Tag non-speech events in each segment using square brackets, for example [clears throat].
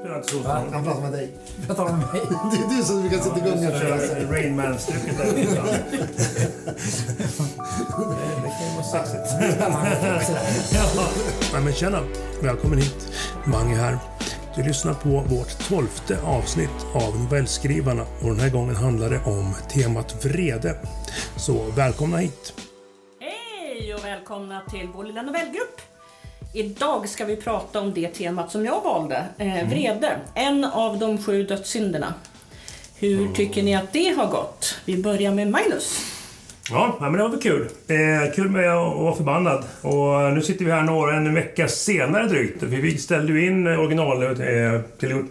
spelar inte så Va? stor Han pratar med dig. Jag tar med mig. [laughs] Det är du som brukar sätta igång köra. Kör Rain Man-stycket där. Det det kan ju vara sexigt. Ja. Nej, men tjena! Välkommen hit. Mange här. Du lyssnar på vårt tolfte avsnitt av Novellskrivarna och den här gången handlar det om temat vrede. Så välkomna hit! Hej och välkomna till vår lilla novellgrupp. Idag ska vi prata om det temat som jag valde, eh, vrede. En av de sju dödssynderna. Hur tycker ni att det har gått? Vi börjar med Magnus. Ja, men det var väl kul. Eh, kul med att vara förbannad. Och nu sitter vi här några, en vecka senare drygt. Vi ställde ju in original eh,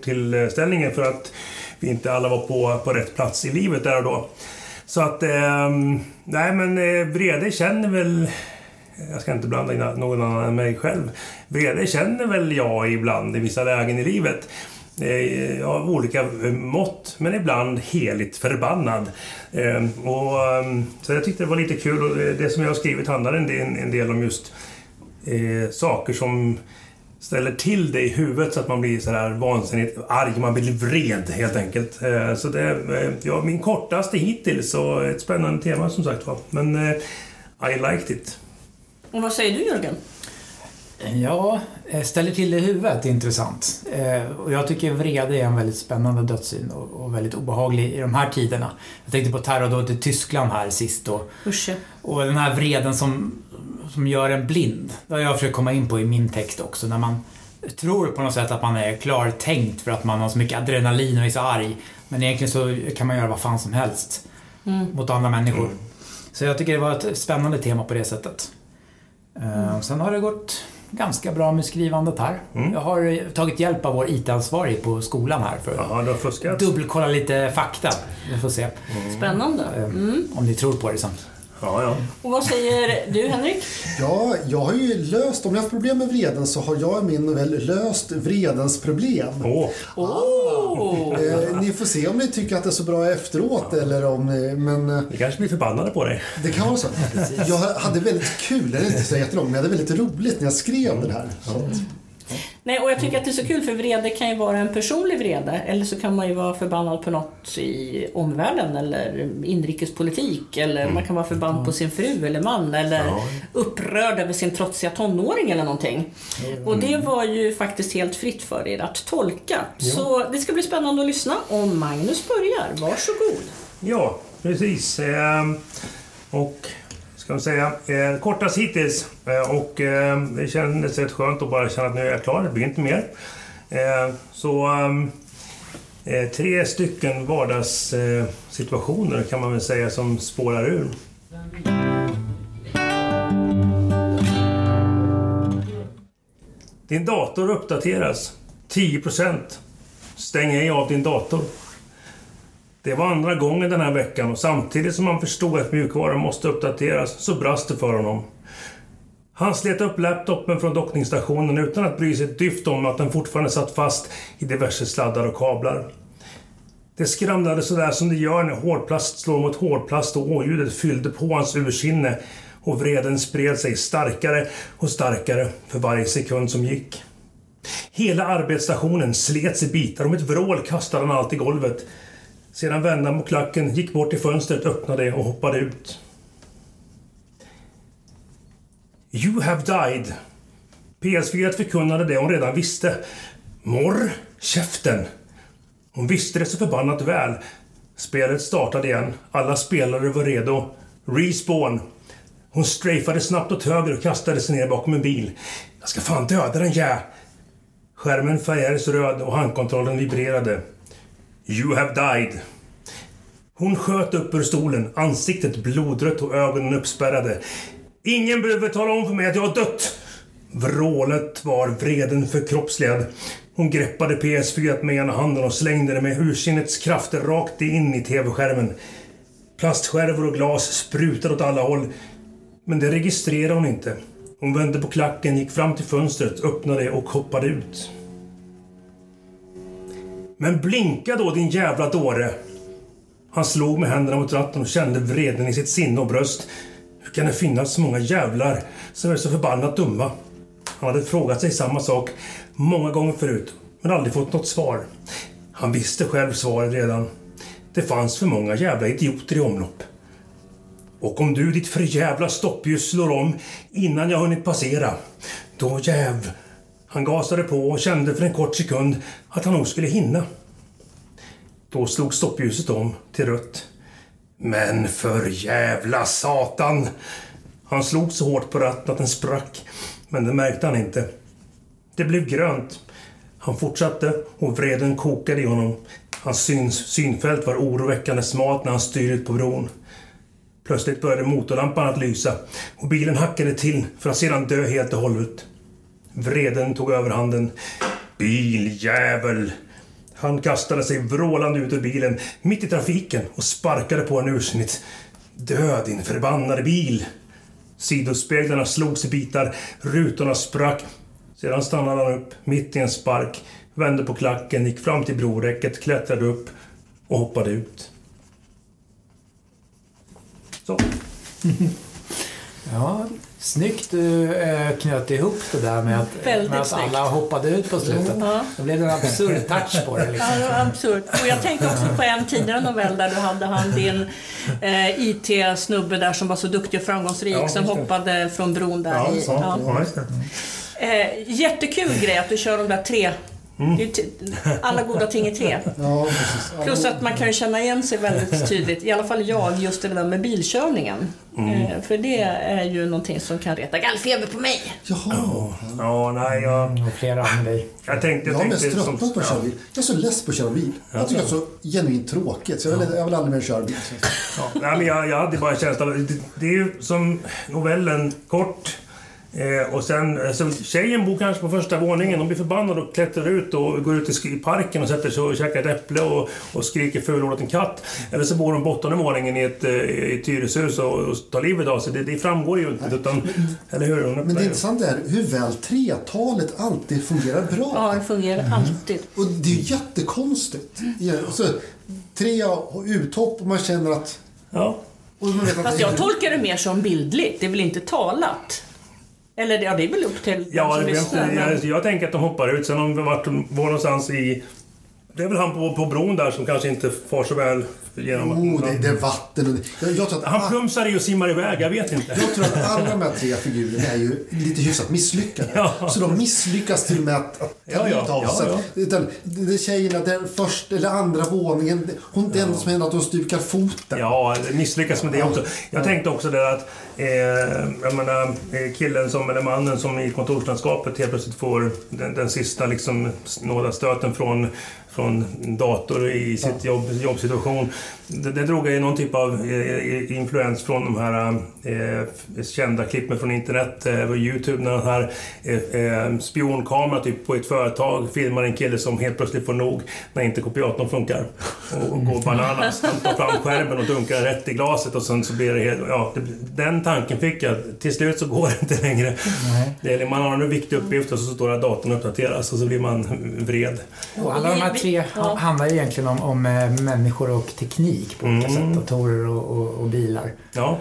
till, ställningen för att vi inte alla var på, på rätt plats i livet där och då. Så att, eh, nej men eh, vrede känner väl... Jag ska inte blanda in någon annan än mig själv. Vrede känner väl jag ibland i vissa lägen i livet. Eh, av olika mått, men ibland heligt förbannad. Eh, och, eh, så jag tyckte det var lite kul och det som jag har skrivit handlar en del, om just saker som ställer till det i huvudet så att man blir så här vansinnigt arg, man blir vred helt enkelt. Så det är ja, min kortaste hittills och ett spännande tema som sagt var. Men I liked it. Och vad säger du Jörgen? Ja, eh, ställer till det i huvudet är intressant. Eh, Och jag tycker vrede är en väldigt spännande dödssyn och, väldigt obehaglig i de här tiderna. Jag tänkte på terrordådet i Tyskland här sist och, Usch. och den här vreden som, som gör en blind. Det har jag försökt komma in på i min text också. När man tror på något sätt att man är klartänkt för att man har så mycket adrenalin och är så arg. Men egentligen så kan man göra vad fan som helst mot andra människor. Så jag tycker det var ett spännande tema på det sättet. Eh, Sen har det gått ganska bra med skrivandet här. Jag har eh, tagit hjälp av vår IT-ansvarig på skolan här för att dubbelkolla lite fakta. Vi får se Spännande. eh, Mm. om ni tror på det sen. Ja, ja. Och vad säger du Henrik? Ja, jag har ju löst, om jag har haft problem med vreden så har jag i min novell löst vredens problem. Åh, Oh. Eh, ni får se om ni tycker att det är så bra efteråt eller om ni, men eh, vi kanske blir förbannade på dig. det kan vara så. [laughs] Jag hade väldigt kul, det är inte så jättelångt, men jag hade väldigt roligt när jag skrev den här. Så Nej, och jag tycker att det är så kul för vrede kan ju vara en personlig vrede eller så kan man ju vara förbannad på något i omvärlden eller inrikespolitik eller man kan vara förbannad på sin fru eller man eller upprörd över sin trotsiga tonåring eller någonting. Och det var ju faktiskt helt fritt för er att tolka. Så det ska bli spännande att lyssna om Magnus börjar. Varsågod. Ja, precis. Ehm, och ska man säga, eh, kortast hittills. Eh, och eh, det kändes rätt skönt att bara känna att nu är jag klar, det blir inte mer. Eh, så eh, eh tre stycken vardagssituationer eh, kan man väl säga som spårar ur. Din dator uppdateras. 10 procent. Stäng ej av din dator. Det var andra gången den här veckan och samtidigt som han förstod att mjukvaran måste uppdateras så brast det för honom. Han slet upp laptopen från dockningsstationen utan att bry sig ett dyft om att den fortfarande satt fast i diverse sladdar och kablar. Det skramlade sådär som det gör när hårdplast slår mot hårdplast och åljudet fyllde på hans ursinne och vreden spred sig starkare och starkare för varje sekund som gick. Hela arbetsstationen slets i bitar och med ett vrål kastade han allt i golvet. Sedan vände han på klacken, gick bort till fönstret, öppnade och hoppade ut. You have died. PS4 förkunnade det hon redan visste. Morr, käften. Hon visste det så förbannat väl. Spelet startade igen. Alla spelare var redo. Respawn. Hon strafade snabbt åt höger och kastade sig ner bakom en bil. Jag ska fan döda den, ja! Skärmen färgades röd och handkontrollen vibrerade. You have died. Hon sköt upp ur stolen, ansiktet blodrött och ögonen uppspärrade. Ingen behöver tala om för mig att jag har dött! Vrålet var vreden förkroppsligad. Hon greppade PS4 med ena handen och slängde det med ursinnets krafter rakt in i TV-skärmen. Plastskärvor och glas sprutade åt alla håll. Men det registrerade hon inte. Hon vände på klacken, gick fram till fönstret, öppnade och hoppade ut. Men blinka då din jävla dåre! Han slog med händerna mot ratten och kände vreden i sitt sinne och bröst. Hur kan det finnas så många jävlar som är så förbannat dumma? Han hade frågat sig samma sak många gånger förut. men aldrig fått något svar. Han visste själv svaret redan. Det fanns för många jävla idioter i omlopp. Och om du ditt förjävla stoppljus slår om innan jag hunnit passera, då jäv... Han gasade på och kände för en kort sekund att han nog skulle hinna. Då slog stoppljuset om till rött. Men för jävla satan! Han slog så hårt på ratten att den sprack, men det märkte han inte. Det blev grönt. Han fortsatte och vreden kokade i honom. Hans syns, synfält var oroväckande smalt när han styrde ut på bron. Plötsligt började motorlampan att lysa och bilen hackade till för att sedan dö helt och hållet. Vreden tog överhanden. Biljävel! Han kastade sig vrålande ut ur bilen, mitt i trafiken och sparkade på en ursinnigt Död din förbannade bil! Sidospeglarna slogs i bitar, rutorna sprack. Sedan stannade han upp, mitt i en spark, vände på klacken, gick fram till broräcket, klättrade upp och hoppade ut. Så. [laughs] Ja, snyggt du eh, knöt ihop det där med att, med att alla hoppade ut på slutet. Ja. Då blev det en absurd touch på det. Liksom. Ja, det absurt. Och jag tänkte också på en tidigare novell där du hade han din eh, IT-snubbe där som var så duktig och framgångsrik Ja, som det. hoppade från bron där. Ja, så. ja. Ja, det. Eh, jättekul grej att du kör de där tre. Mm. Det är t- alla goda ting i tre. Ja, Plus att man kan ju känna igen sig väldigt tydligt, i alla fall jag, just det där med bilkörningen. Mm. Eh, för det är ju någonting som kan reta gallfeber på mig. Jaha. Ja, nej, jag, Och flera med dig. jag tänkte... Jag Jag har mest tänkte tröttnat på att köra bil. Jag är så less på att köra bil. Jag tycker det är så genuint tråkigt. Så jag vill, jag vill aldrig mer köra bil. Ja, nej, men jag, jag hade bara en känsla av... Det, det är ju som novellen, kort. Eh, och sen, alltså, tjejen bor kanske på första våningen. Hon blir förbannad och klättrar ut och går ut i parken och sätter sig och käkar ett äpple och, och skriker ful åt en katt. Eller så bor hon på åttonde våningen i ett, eh, i ett hyreshus och, och tar livet av sig. Det, det framgår ju inte. Utan, eller hur? Hon Men det intressanta är hur väl tretalet alltid fungerar bra. Ja, det fungerar alltid. Och det är ju jättekonstigt. Så, tre och uthopp och man känner att... Ja. Och man vet att Fast jag tolkar det mer som bildligt, det är väl inte talat? Eller ja, det är väl upp till Ja, som lyssnar. men- jag, jag tänker att de hoppar ut. Sen om vart de var någonstans i... Det är väl han på, på bron där som kanske inte far så väl genom... Oh, det, det är vatten och det, jag, jag, tror att, Han plumsar i och simmar iväg, jag vet inte. jag tror att alla de här tre figurerna är ju lite hyfsat misslyckade. Ja. Så de misslyckas till och med att, att ta Ja, ja. av Ja, sig. ja. Utan, det är tjejerna där först eller andra våningen. Hon, det enda som händer är att hon stukar foten. Ja, misslyckas med det också. Jag tänkte också det att eh, jag menar, eh, killen som, eller mannen som i kontorslandskapet helt plötsligt får den, den sista liksom nådastöten från, från dator i sitt jobb, jobbsituation. Det, det drog jag någon typ av eh, influens från de här eh, kända klippen från internet, eh, på Youtube, när den här eh, eh, spionkamera typ på ett företag filmar en kille som helt plötsligt får nog när inte kopiatorn funkar och går bananas. Han tar fram skärmen och dunkar rätt i glaset och sen så blir det helt... Ja, det, den tanken fick jag. Till slut så går det inte längre. Det är, man har en viktig uppgift och så står det att datorn uppdateras och så blir man vred. Och alla de här tre handlar egentligen om, om eh, människor och teknik på olika Mm. sätt. Datorer och, och, och bilar. Ja,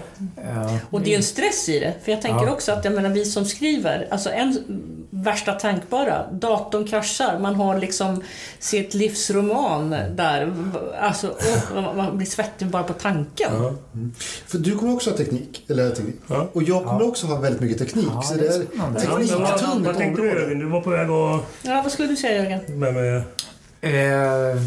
Ja. Och det är ju en stress i det. För jag tänker Ja. också att jag menar, vi som skriver, alltså en värsta tänkbara, datorn kraschar, man har liksom sitt livsroman där. Alltså, åh, man blir svettig bara på tanken. ja. För du kommer också ha teknik. Eller teknik. Ja. Och jag kommer Ja. också ha väldigt mycket teknik. Ja, så det är är. Ja, men vad, tekniktungt tänkte du område. Jörgen? Du var på väg att... Ja, vad skulle du säga Jörgen? Med, med, Eh,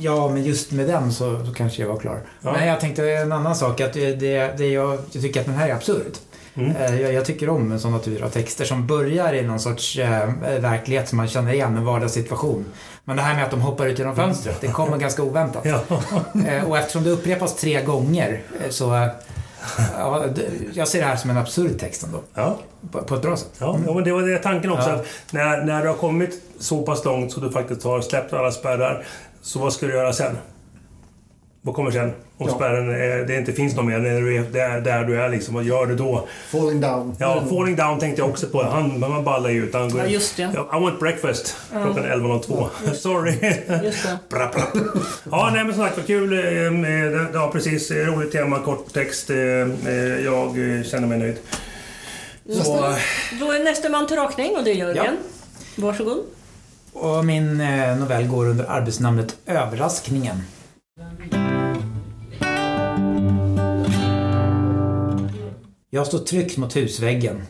ja, men just med den så, så kanske jag var klar. Ja. Men jag tänkte en annan sak. Att det, det, det jag, jag tycker att den här är absurd. Mm. Eh, Jag, jag tycker om en sån typ av texter som börjar i någon sorts eh, verklighet som man känner igen, en vardagssituation. Men det här med att de hoppar ut genom fönstret, det kommer ganska oväntat. [laughs] ja. Eh, och eftersom det upprepas tre gånger eh, så... eh, Ja, jag ser det här som en absurd text ändå. ja. På, på ett bra sätt. Ja, ja, men det var det tanken också. Ja. Att när, när du har kommit så pass långt så du faktiskt har släppt alla spärrar, så vad ska du göra sen? Vad kommer sen? Om Ja. spärren är, det inte finns någon mer, när du är där, där du är liksom, vad gör du då? Falling down. Ja, falling down tänkte jag också på. Han, man ballar ju ut. Han går, Ja, just det. Ja, I want breakfast. Klockan 11.02. [laughs] Sorry. Just det. Bra, bra. Ja, nej men som sagt vad kul. eh, Ja, precis. Roligt tema, kort text. eh, eh, Jag känner mig nöjd. Så, Då är nästa man till rakning och det är Jörgen. Varsågod. Och min eh, novell går under arbetsnamnet Överraskningen. Jag står tryckt mot husväggen.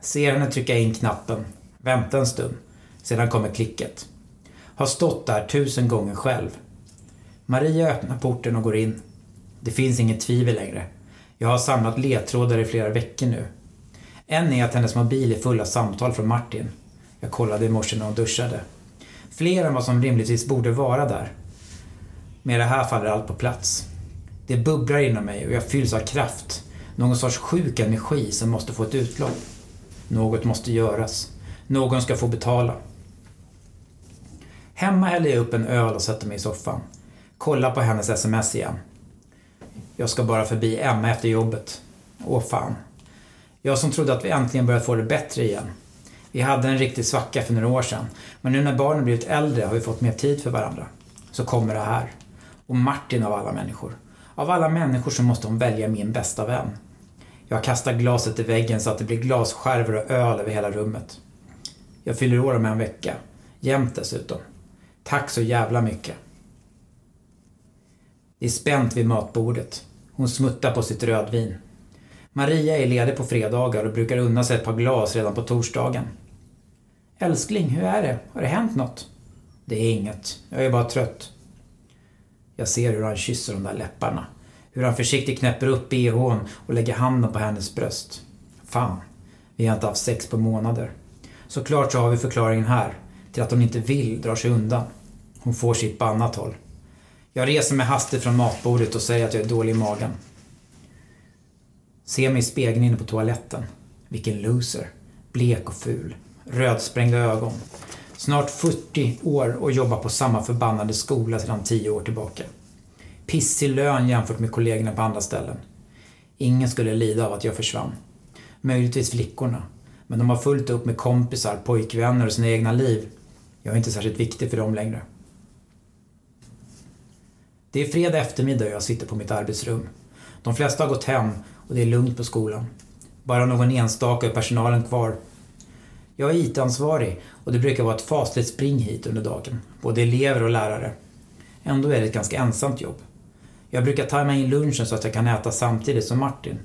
Ser henne trycka in knappen. Vänta en stund. Sedan kommer klicket. Har stått där tusen gånger själv. Maria öppnar porten och går in. Det finns inget tvivel längre. Jag har samlat ledtrådar i flera veckor nu. En är att hennes mobil är full av samtal från Martin. Jag kollade i morse när hon duschade. Fler än vad som rimligtvis borde vara där. Men i det här faller allt på plats. Det bubblar inom mig och jag fylls av kraft. Någon sorts sjuk energi som måste få ett utlopp. Något måste göras. Någon ska få betala. Hemma häller jag upp en öl och sätter mig i soffan. Kollar på hennes sms igen. Jag ska bara förbi Emma efter jobbet. Åh fan. Jag som trodde att vi äntligen börjat få det bättre igen. Vi hade en riktig svacka för några år sedan. Men nu när barnen blivit äldre har vi fått mer tid för varandra. Så kommer det här. Och Martin av alla människor. Av alla människor så måste hon välja min bästa vän. Jag kastar glaset i väggen så att det blir glasskärvor och öl över hela rummet. Jag fyller år om en vecka. Jämt dessutom. Tack så jävla mycket. Det är spänt vid matbordet. Hon smuttar på sitt rödvin. Maria är ledig på fredagar och brukar unna sig ett par glas redan på torsdagen. Älskling, hur är det? Har det hänt något? Det är inget. Jag är bara trött. Jag ser hur han kysser de där läpparna. Hur han försiktigt knäpper upp bhn och lägger handen på hennes bröst. Fan, vi har inte haft sex på månader. Såklart så har vi förklaringen här. Till att hon inte vill dra sig undan. Hon får sitt på annat håll. Jag reser mig hastigt från matbordet och säger att jag är dålig i magen. Ser mig i spegeln inne på toaletten. Vilken loser. Blek och ful. Rödsprängda ögon. Snart 40 år och jobbar på samma förbannade skola sedan 10 år tillbaka. Pissig lön jämfört med kollegorna på andra ställen. Ingen skulle lida av att jag försvann. Möjligtvis flickorna. Men de har fullt upp med kompisar, pojkvänner och sina egna liv. Jag är inte särskilt viktig för dem längre. Det är fredag eftermiddag och jag sitter på mitt arbetsrum. De flesta har gått hem och det är lugnt på skolan. Bara någon enstaka är personalen kvar. Jag är IT-ansvarig och det brukar vara ett fasligt spring hit under dagen. Både elever och lärare. Ändå är det ett ganska ensamt jobb. Jag brukar tajma in lunchen så att jag kan äta samtidigt som Martin.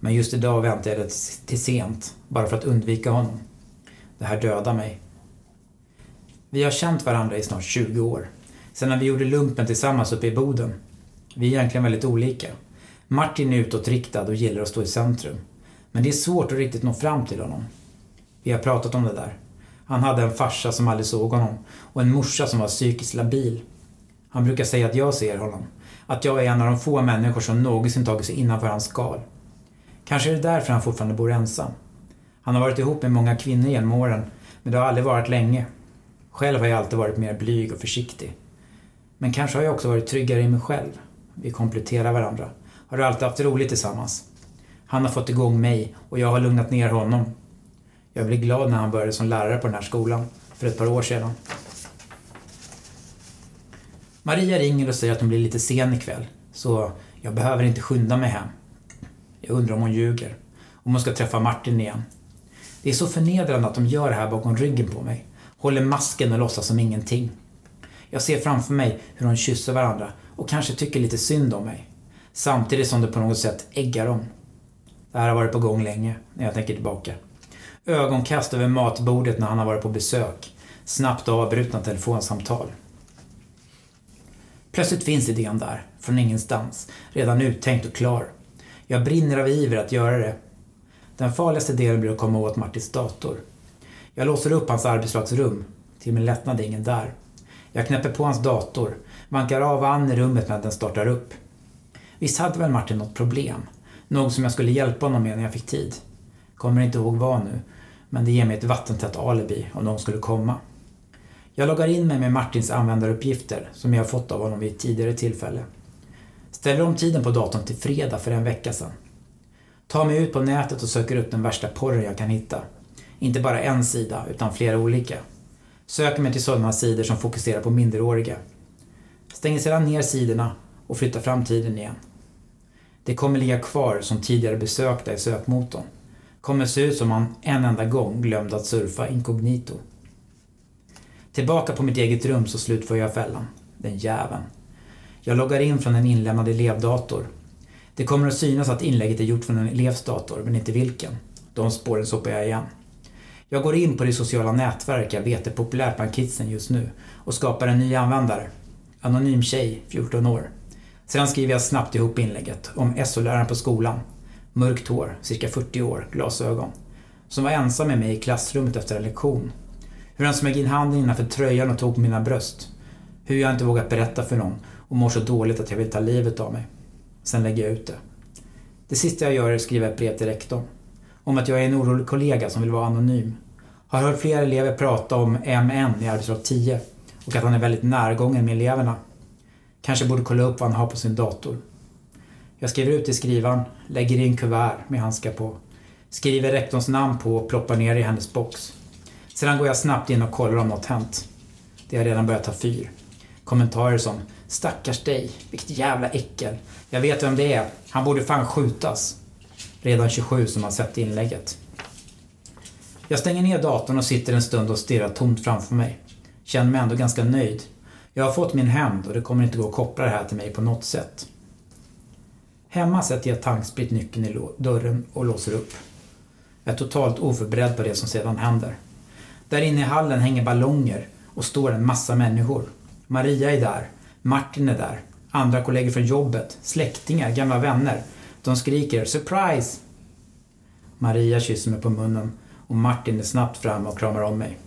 Men just idag väntar jag det till sent, bara för att undvika honom. Det här dödar mig. Vi har känt varandra i snart 20 år. Sen när vi gjorde lumpen tillsammans uppe i Boden. Vi är egentligen väldigt olika. Martin är utåtriktad och gillar att stå i centrum. Men det är svårt att riktigt nå fram till honom. Vi har pratat om det där. Han hade en farsa som aldrig såg honom och en morsa som var psykiskt labil. Han brukar säga att jag ser honom. Att jag är en av de få människor som någonsin tagit sig innanför hans skal. Kanske är det därför han fortfarande bor ensam. Han har varit ihop med många kvinnor genom åren, men det har aldrig varit länge. Själv har jag alltid varit mer blyg och försiktig. Men kanske har jag också varit tryggare i mig själv. Vi kompletterar varandra. Har alltid haft roligt tillsammans. Han har fått igång mig och jag har lugnat ner honom. Jag blev glad när han började som lärare på den här skolan för ett par år sedan. Maria ringer och säger att hon blir lite sen ikväll, så jag behöver inte skynda mig hem. Jag undrar om hon ljuger. Om hon ska träffa Martin igen. Det är så förnedrande att de gör det här bakom ryggen på mig. Håller masken och låtsas som ingenting. Jag ser framför mig hur de kysser varandra och kanske tycker lite synd om mig. Samtidigt som det på något sätt äggar dem. Det här har varit på gång länge, när jag tänker tillbaka. Ögonkast över matbordet när han har varit på besök. Snabbt avbrutna telefonsamtal. Plötsligt finns idén där, från ingenstans. Redan uttänkt och klar. Jag brinner av iver att göra det. Den farligaste delen blir att komma åt Martins dator. Jag låser upp hans arbetslagsrum. Till min lättnad är ingen där. Jag knäpper på hans dator, vankar av Ann i rummet när den startar upp. Visst hade väl Martin något problem? Något som jag skulle hjälpa honom med när jag fick tid. Kommer inte ihåg vad nu, men det ger mig ett vattentätt alibi om någon skulle komma. Jag loggar in mig med Martins användaruppgifter som jag har fått av honom vid ett tidigare tillfälle. Ställer om tiden på datorn till fredag för en vecka sedan. Tar mig ut på nätet och söker upp den värsta porren jag kan hitta. Inte bara en sida, utan flera olika. Söker mig till sådana sidor som fokuserar på minderåriga. Stänger sedan ner sidorna och flyttar fram tiden igen. Det kommer ligga kvar som tidigare besökta i sökmotorn. Kommer se ut som han en enda gång glömde att surfa inkognito. Tillbaka på mitt eget rum så slutför jag fällan. Den jäveln. Jag loggar in från en inlämnad elevdator. Det kommer att synas att inlägget är gjort från en elevs dator, men inte vilken. De spåren sopar jag igen. Jag går in på det sociala nätverk jag vet är populärt bland kidsen just nu och skapar en ny användare. Anonym tjej, 14 år. Sedan skriver jag snabbt ihop inlägget om SO-läraren på skolan. Mörkt hår, cirka 40 år, glasögon. Som var ensam med mig i klassrummet efter en lektion. Hur han smög in handen innanför tröjan och tog på mina bröst. Hur jag inte vågat berätta för någon och mår så dåligt att jag vill ta livet av mig. Sen lägger jag ut det. Det sista jag gör är att skriva ett brev till rektorn. Om att jag är en orolig kollega som vill vara anonym. Har hört flera elever prata om MN i arbetslag 10 och att han är väldigt närgången med eleverna. Kanske borde kolla upp vad han har på sin dator. Jag skriver ut i skrivaren, lägger i en kuvert med handskar på. Skriver rektorns namn på och ploppar ner i hennes box. Sedan går jag snabbt in och kollar om något hänt. Det har redan börjat ta fyr. Kommentarer som “Stackars dig, vilket jävla äckel. Jag vet vem det är. Han borde fan skjutas.” Redan 27 som har sett inlägget. Jag stänger ner datorn och sitter en stund och stirrar tomt framför mig. Känner mig ändå ganska nöjd. Jag har fått min hämnd och det kommer inte gå att koppla det här till mig på något sätt. Hemma sätter jag tanksprit nyckeln i dörren och låser upp. Jag är totalt oförberedd på det som sedan händer. Där inne i hallen hänger ballonger och står en massa människor. Maria är där, Martin är där, andra kollegor från jobbet, släktingar, gamla vänner. De skriker “surprise”. Maria kysser mig på munnen och Martin är snabbt fram och kramar om mig.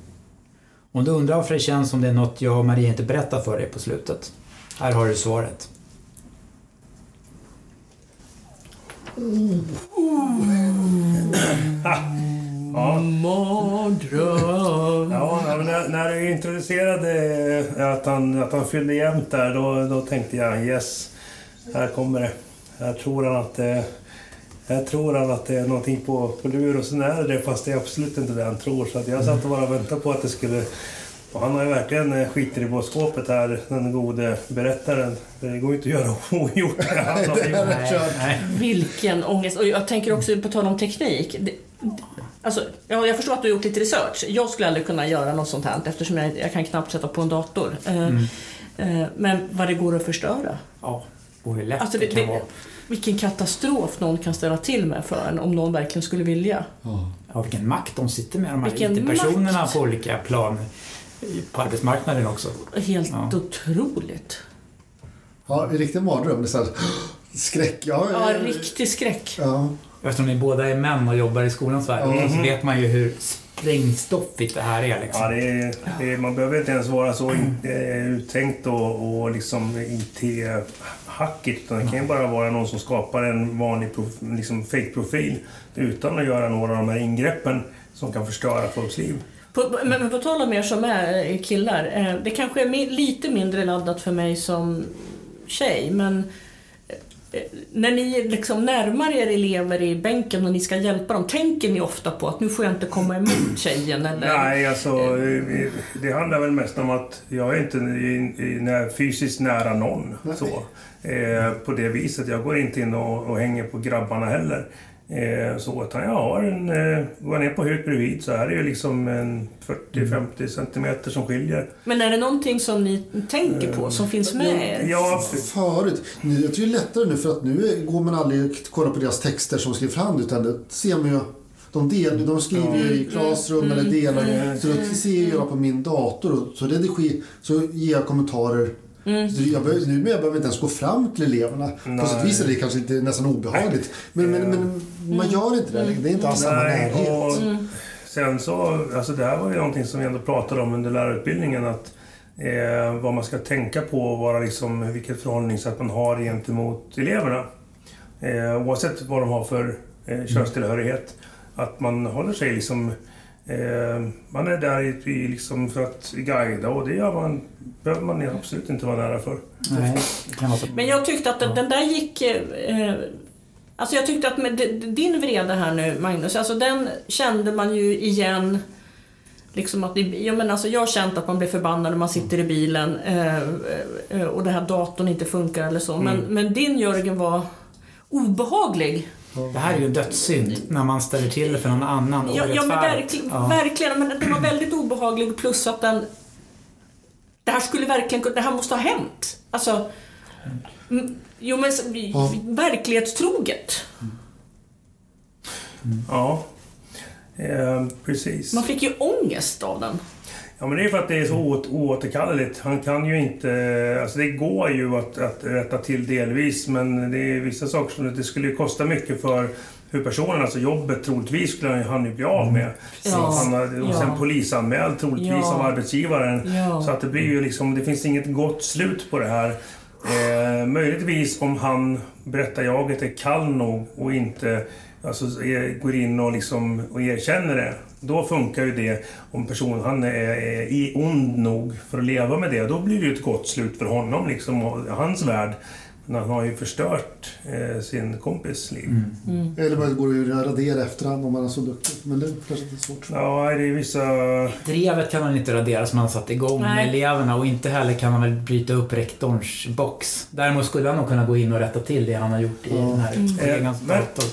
Om du undrar varför det känns som det är något jag och Maria inte berättar för dig på slutet. Här har du svaret. Ja. Mardröm. Ja, men när, när du introducerade att han, att han fyllde jämnt där, då, då tänkte jag yes, här kommer det. Jag tror han att det, jag tror han att det är någonting på, på lur och sen är det fast det är absolut inte det han tror. Så jag satt och bara väntade på att det skulle... Och han har ju verkligen skiter i båtskåpet här, den gode berättaren. Det går ju inte att göra [laughs] ogjort. Han har gjort. Nej, nej. Vilken ångest. Och jag tänker också på tal om teknik. Det, alltså, ja, jag förstår att du har gjort lite research. Jag skulle aldrig kunna göra något sånt här eftersom jag, jag kan knappt sätta på en dator. Eh, eh, men vad det går att förstöra. Ja, och hur lätt Alltså, det, det, kan det, vara. vilken katastrof någon kan ställa till med för en om någon verkligen skulle vilja. Ja, vilken makt de sitter med, de här Vilken IT-personerna makt. på olika plan på arbetsmarknaden också. Helt Ja. otroligt. Ja, en riktig mardröm. Det är så här, skräck. Ja, Ja, eh, riktig skräck. ja. Eftersom ni båda är män och jobbar i skolans värld Mhm. så vet man ju hur sprängstoffigt det här är. Liksom. Ja, det är, det är, man behöver inte ens vara så eh, uttänkt och, och liksom IT-hackigt. Utan det kan ju bara vara någon som skapar en vanlig prof, liksom fake-profil utan att göra några av de här ingreppen som kan förstöra folks liv. På, men men på tal om er som är eh, killar. Eh, det kanske är lite mindre laddat för mig som tjej, men eh, när ni liksom närmar er elever i bänken och ni ska hjälpa dem, tänker ni ofta på att nu får jag inte komma emot tjejen? Eller? Nej, alltså det handlar väl mest om att jag är inte fysiskt nära någon. Så, eh, på det viset. Jag går inte in och, och hänger på grabbarna heller. Eh, så, utan jag har en... Eh, går jag ner på högt bredvid så är det ju liksom en 40-50 centimeter som skiljer. Men är det någonting som ni tänker på, som finns med er? Ja, Förut. Nu, jag tror det är lättare nu för att nu går man aldrig och kollar på deras texter som skriver fram utan det ser man ju. De, del, de skriver ju i Classroom eller delar. Mm. Så då ser jag på min dator och så redigerar, så ger jag kommentarer. Så jag behöver, nu behöver jag inte ens gå fram till eleverna. På sätt och vis är det kanske inte nästan obehagligt. Men, men, men man gör inte det. Det är inte alls samma närhet. och sen så, alltså det här var ju någonting som vi ändå pratade om under lärarutbildningen. Att, eh, vad man ska tänka på och vara liksom, vilket förhållningssätt man har gentemot eleverna. Eh, oavsett vad de har för eh, könstillhörighet. Att man håller sig liksom... Eh, man är där i liksom för att guida och det gör man, behöver man absolut inte vara nära för. Nej, det kan vara så. Men jag tyckte att den, den där gick... Eh, alltså jag tyckte att med din vrede här nu, Magnus, alltså den kände man ju igen. Liksom att det, ja, men alltså jag har känt att man blir förbannad när man sitter i bilen eh, eh, och den här datorn inte funkar eller så. Men, men din Jörgen var obehaglig. Det här är ju dödssynd när man ställer till det för någon annan Ja, ja men verkligen, Ja. verkligen. Men den var väldigt obehaglig plus att den det här skulle verkligen det här måste ha hänt. Alltså, mm, jo men Ja. verklighetstroget. Ja, eh, precis. Man fick ju ångest av den. Ja, men det är för att det är så oåt- oåterkalleligt. Han kan ju inte... Alltså det går ju att, att rätta till delvis, men det är vissa saker som det skulle kosta mycket för hur personen, alltså jobbet troligtvis skulle han- ju bli av med. Ja. Han och sen Ja. polisanmäld troligtvis Ja. av arbetsgivaren. Ja. Så att det blir ju liksom, det finns inget gott slut på det här. Eh, möjligtvis om han, berättar jaget, är kall nog och inte alltså, går in och, liksom, och erkänner det. Då funkar ju det om personen han är, är i- ond nog för att leva med det. Då blir det ju ett gott slut för honom liksom, och hans värld. Men han har ju förstört eh, sin kompis liv. Eller man går ju att radera efterhand om man är så duktig. Men det kanske inte är svårt. Ja, det är vissa... Drevet kan man inte radera som han satt igång Nej. med eleverna och inte heller kan han väl bryta upp rektorns box. Däremot skulle han nog kunna gå in och rätta till det han har gjort i Ja. den här kollegans Eh, men- dator.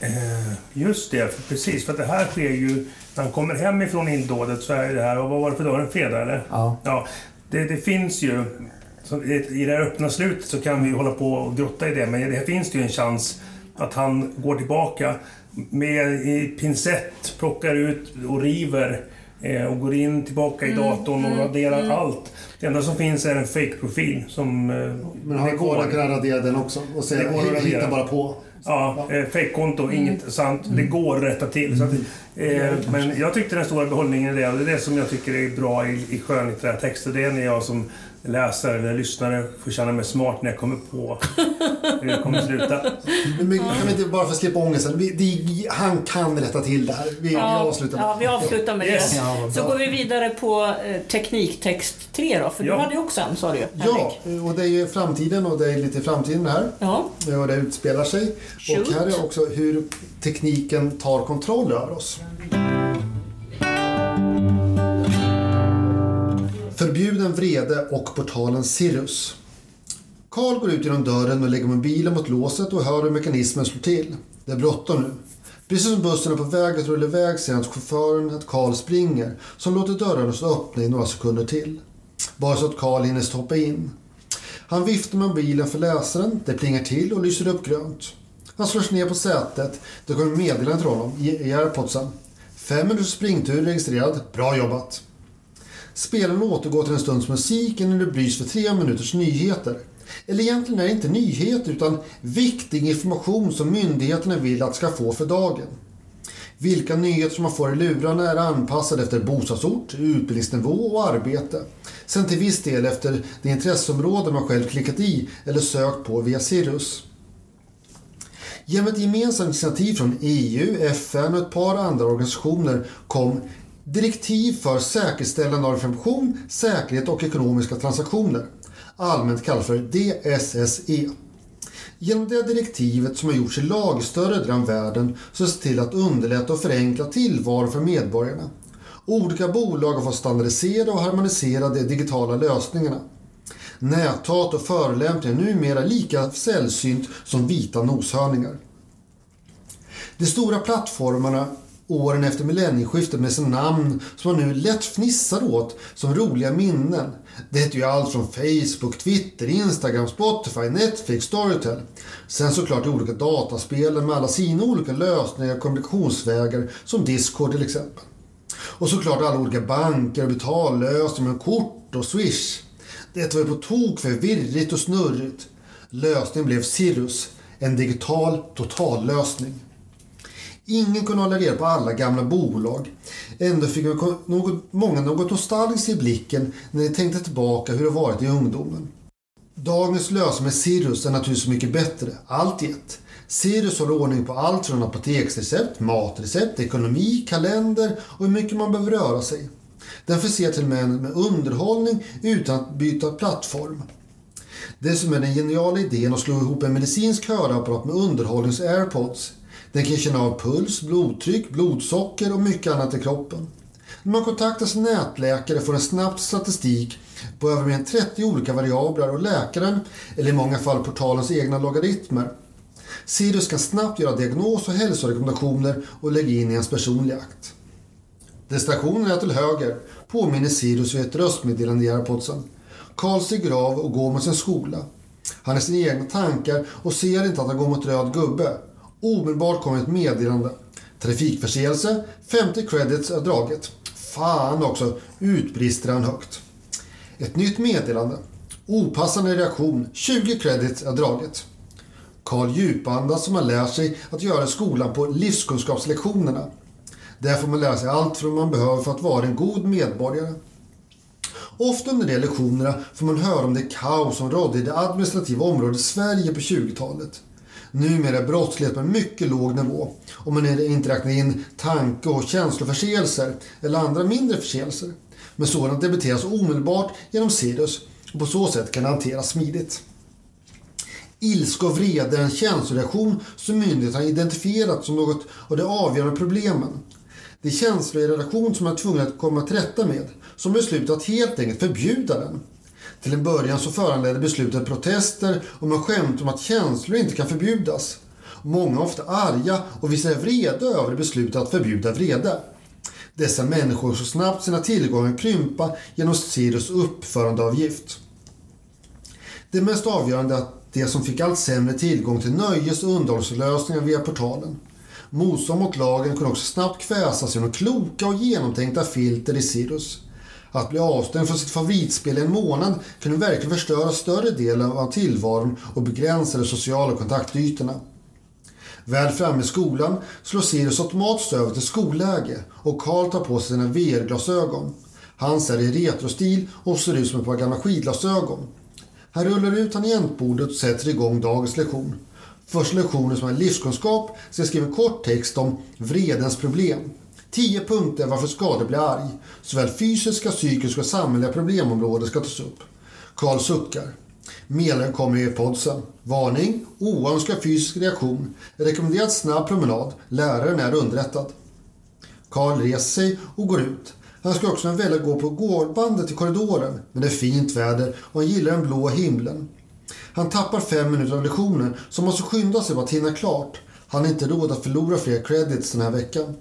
Eh, just det, för precis. För att det här sker ju... När han kommer hem ifrån illdådet så är det här... Och vad var det för dag? En fredag, eller? Ja. Ja, det, det finns ju... Så i i det här öppna slutet så kan vi hålla på och grotta i det, men det här finns det ju en chans att han går tillbaka med i pincett, plockar ut och river eh, och går in tillbaka i datorn och raderar allt. Det enda som finns är en fake-profil som... Eh, Men har det kvar att kunna radera den också och Det säga går att radera. hitta bara på. Ja, eh, fejkkonto, inget sant. Det går att rätta till. Så att, eh, men jag tyckte den stora behållningen i det, och det är det som jag tycker är bra i, i skönlitterära texter, det är när jag som läsare eller lyssnare får känna mig smart när jag kommer på hur det kommer sluta. Men vi- kan vi inte bara för att slippa ångesten. Vi, det, han kan rätta till det här. Vi, vi avslutar. ja, vi avslutar med Yes. det. Ja, Så går vi vidare på eh, tekniktext 3 då, för Ja. du hade ju också en sa du ju, Ja, Henrik. och det är ju framtiden och det är lite framtiden här. Ja. Och det utspelar sig. Shoot. Och här är också hur tekniken tar kontroll över oss. Förbjuden vrede och portalen Sirius. Karl går ut genom dörren och lägger mobilen mot låset och hör hur mekanismen slår till. Det är bråttom nu. Precis som bussen är på väg att rulla iväg ser han att chauffören att Karl springer, som låter dörrarna stå öppna i några sekunder till. Bara så att Karl hinner stoppa in. Han viftar med mobilen för läsaren, det plingar till och lyser upp grönt. Han slår sig ner på sätet. Det kommer meddelande till honom i airpodsen. Fem minuters springtur registrerad. Bra jobbat! Spelaren återgår till en stunds musik innan det bryts för tre minuters nyheter. Eller egentligen är det inte nyheter utan viktig information som myndigheterna vill att ska få för dagen. Vilka nyheter som man får i lurarna är anpassade efter bostadsort, utbildningsnivå och arbete. Sen till viss del efter det intresseområde man själv klickat i eller sökt på via Sirius. Genom ett gemensamt initiativ från EU, FN och ett par andra organisationer kom Direktiv för säkerställande av information, säkerhet och ekonomiska transaktioner. Allmänt kallat för DSSE. Genom det direktivet som har gjorts i lag i större delen av världen så ser till att underlätta och förenkla tillvaron för medborgarna. Olika bolag har fått standardisera och harmonisera de digitala lösningarna. Näthat och förolämpningar är numera lika sällsynt som vita noshörningar. De stora plattformarna åren efter millennieskiftet med sina namn som man nu lätt fnissar åt som roliga minnen. Det heter ju allt från Facebook, Twitter, Instagram, Spotify, Netflix, Storytel. Sen såklart de olika dataspelen med alla sina olika lösningar och kommunikationsvägar som Discord till exempel. Och såklart alla olika banker och betallösningar med kort och Swish. Det var ju på tok för virrigt och snurrigt. Lösningen blev Cirrus, en digital totallösning. Ingen kunde hålla reda på alla gamla bolag. Ändå fick något, många något nostalgiskt i blicken när de tänkte tillbaka hur det varit i ungdomen. Dagens lösning med Sirius är naturligtvis mycket bättre, allt i ett. Sirius håller ordning på allt från apoteksrecept, matrecept, ekonomi, kalender och hur mycket man behöver röra sig. Den förser till och med en med underhållning utan att byta plattform. Dessutom är den geniala idén att slå ihop en medicinsk hörapparat med underhållnings-airpods. Den kan känna av puls, blodtryck, blodsocker och mycket annat i kroppen. När man kontaktar sin nätläkare får den snabbt statistik på över mer än 30 olika variabler och läkaren, eller i många fall portalens egna logaritmer. Sirius kan snabbt göra diagnos och hälsorekommendationer och lägga in i ens personliga akt. Destinationen är till höger, påminner Sirius vid ett röstmeddelande i airpodsen. Karl stiger av och går mot sin skola. Han är sina egna tankar och ser inte att han går mot röd gubbe. Omedelbart kommer ett meddelande. Trafikförseelse, 50 credits är draget. Fan också, utbrister han högt. Ett nytt meddelande. Opassande reaktion, 20 credits är draget. Karl djupandas som har lär sig att göra i skolan på livskunskapslektionerna. Där får man lära sig allt från man behöver för att vara en god medborgare. Ofta under de lektionerna får man höra om det kaos som rådde i det administrativa området Sverige på 20-talet. Numera är brottslighet på en mycket låg nivå om man inte räknar in tanke och känsloförseelser eller andra mindre förseelser. Men sådant debiteras omedelbart genom Sirius och på så sätt kan det hanteras smidigt. Ilska och vrede är en känsloreaktion som myndigheterna identifierat som något av de avgörande problemen. Det är känslor i relation som man är tvungen att komma till rätta med, som beslutat att helt enkelt förbjuda den. Till en början så föranledde beslutet protester och man skämt om att känslor inte kan förbjudas. Många är ofta arga och visar vrede över beslutet att förbjuda vrede. Dessa människor så snabbt sina tillgångar krympa genom Sirius uppförandeavgift. Det mest avgörande är att de som fick allt sämre tillgång till nöjes och underhållslösningar via portalen. Motstånd mot lagen kunde också snabbt kväsas genom kloka och genomtänkta filter i Sirius. Att bli avstängd från sitt favoritspel i en månad kunde verkligen förstöra större delen av tillvaron och begränsa de sociala kontaktytorna. Väl framme i skolan slår Sirius automatiskt över till skolläge och Karl tar på sig sina VR-glasögon. Hans är i retrostil och ser ut som ett par gamla skidglasögon. Han rullar ut tangentbordet och sätter igång dagens lektion. Första lektionen som är livskunskap ska jag skriva en kort text om vredens problem. Tio punkter varför skador blir arg. Såväl fysiska, psykiska och samhälleliga problemområden ska tas upp. Karl suckar. Medlen kommer i podsen. Varning. Oönskad fysisk reaktion. Rekommenderad snabb promenad. Läraren är underrättad. Karl reser sig och går ut. Han ska också välja gå på gårdbandet i korridoren. Men det är fint väder och han gillar den blå himlen. Han tappar fem minuter av lektionen så måste skynda sig för att hinna klart. Han har inte råd att förlora fler credits den här veckan.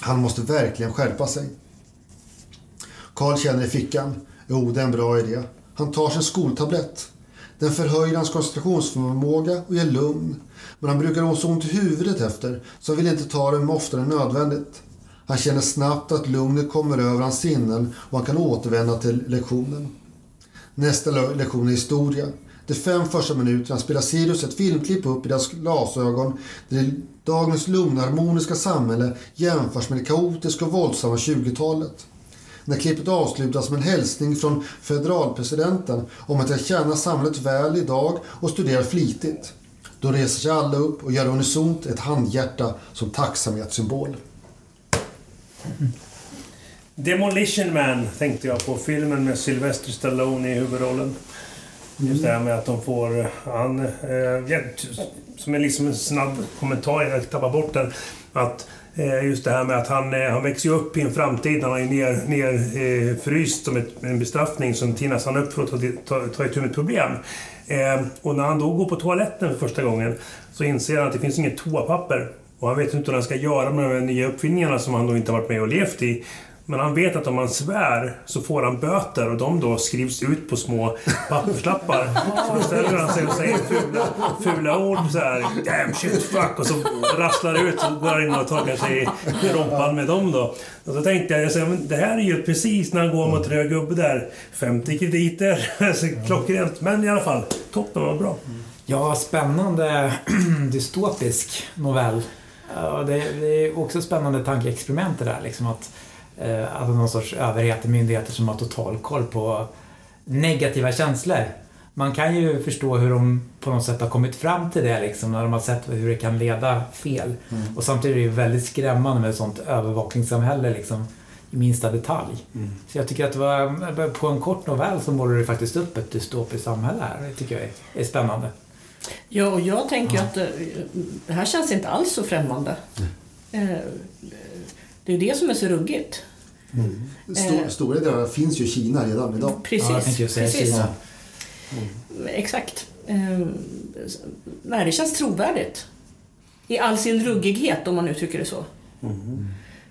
Han måste verkligen skärpa sig. Karl känner i fickan. Jo, det är en bra idé. Han tar sin skoltablett. Den förhöjer hans koncentrationsförmåga och ger lugn. Men han brukar ha så ont i huvudet efter, så han vill inte ta den oftare än nödvändigt. Han känner snabbt att lugnet kommer över hans sinnen och han kan återvända till lektionen. Nästa lektion är historia. De fem första minuterna spelar Sirius ett filmklipp upp i deras glasögon där dagens lugna harmoniska samhälle jämförs med det kaotiska och våldsamma 20-talet. När klippet avslutas med en hälsning från federalpresidenten om att jag tjänar samhället väl idag och studerar flitigt. Då reser sig alla upp och gör unisont ett handhjärta som tacksamhetssymbol. Demolition Man tänkte jag på. Filmen med Sylvester Stallone i huvudrollen. Just det här med att de får... Han, eh, som är liksom en snabb kommentar, jag tappar bort den. Att eh, just det här med att han, eh, han växer upp i en framtid han är ner, ner eh, fryst som ett, en bestraffning. som tinas han upp för att ta, ta, ta itu med ett problem. Eh, och när han då går på toaletten för första gången så inser han att det finns inget toapapper. Och han vet inte vad han ska göra med de nya uppfinningarna som han då inte varit med och levt i. Men han vet att om han svär så får han böter och de då skrivs ut på små papperslappar. [laughs] Så då ställer han sig och säger fula, fula ord så här. Damn shit fuck och så rasslar det ut så går han in och torkar sig i rumpan med dem då. Och så tänkte jag, men det här är ju precis när han går mot röd gubbe där. 50 krediter. [laughs] Klockrent. Men i alla fall, toppen var bra. Ja, spännande [clears throat] dystopisk novell. Det är också spännande tankeexperiment det där. Liksom att alltså någon sorts överhet myndigheter som har total koll på negativa känslor. Man kan ju förstå hur de på något sätt har kommit fram till det liksom, när de har sett hur det kan leda fel. Mm. Och samtidigt är det ju väldigt skrämmande med ett sånt övervakningssamhälle liksom, i minsta detalj. Mm. Så jag tycker att det var, på en kort novell så målar det faktiskt upp ett dystopiskt samhälle här. Det tycker jag är, är spännande. Ja, och jag tänker ja. att det, eh, det här känns inte alls så främmande. Mm. Det är det som är så ruggigt. Mm. Stor, eh, stora delar finns ju i Kina redan idag. Precis. Ja, precis. Kina. Mm. Exakt. Eh, nej, det känns trovärdigt. I all sin ruggighet, om man uttrycker det så. Mm.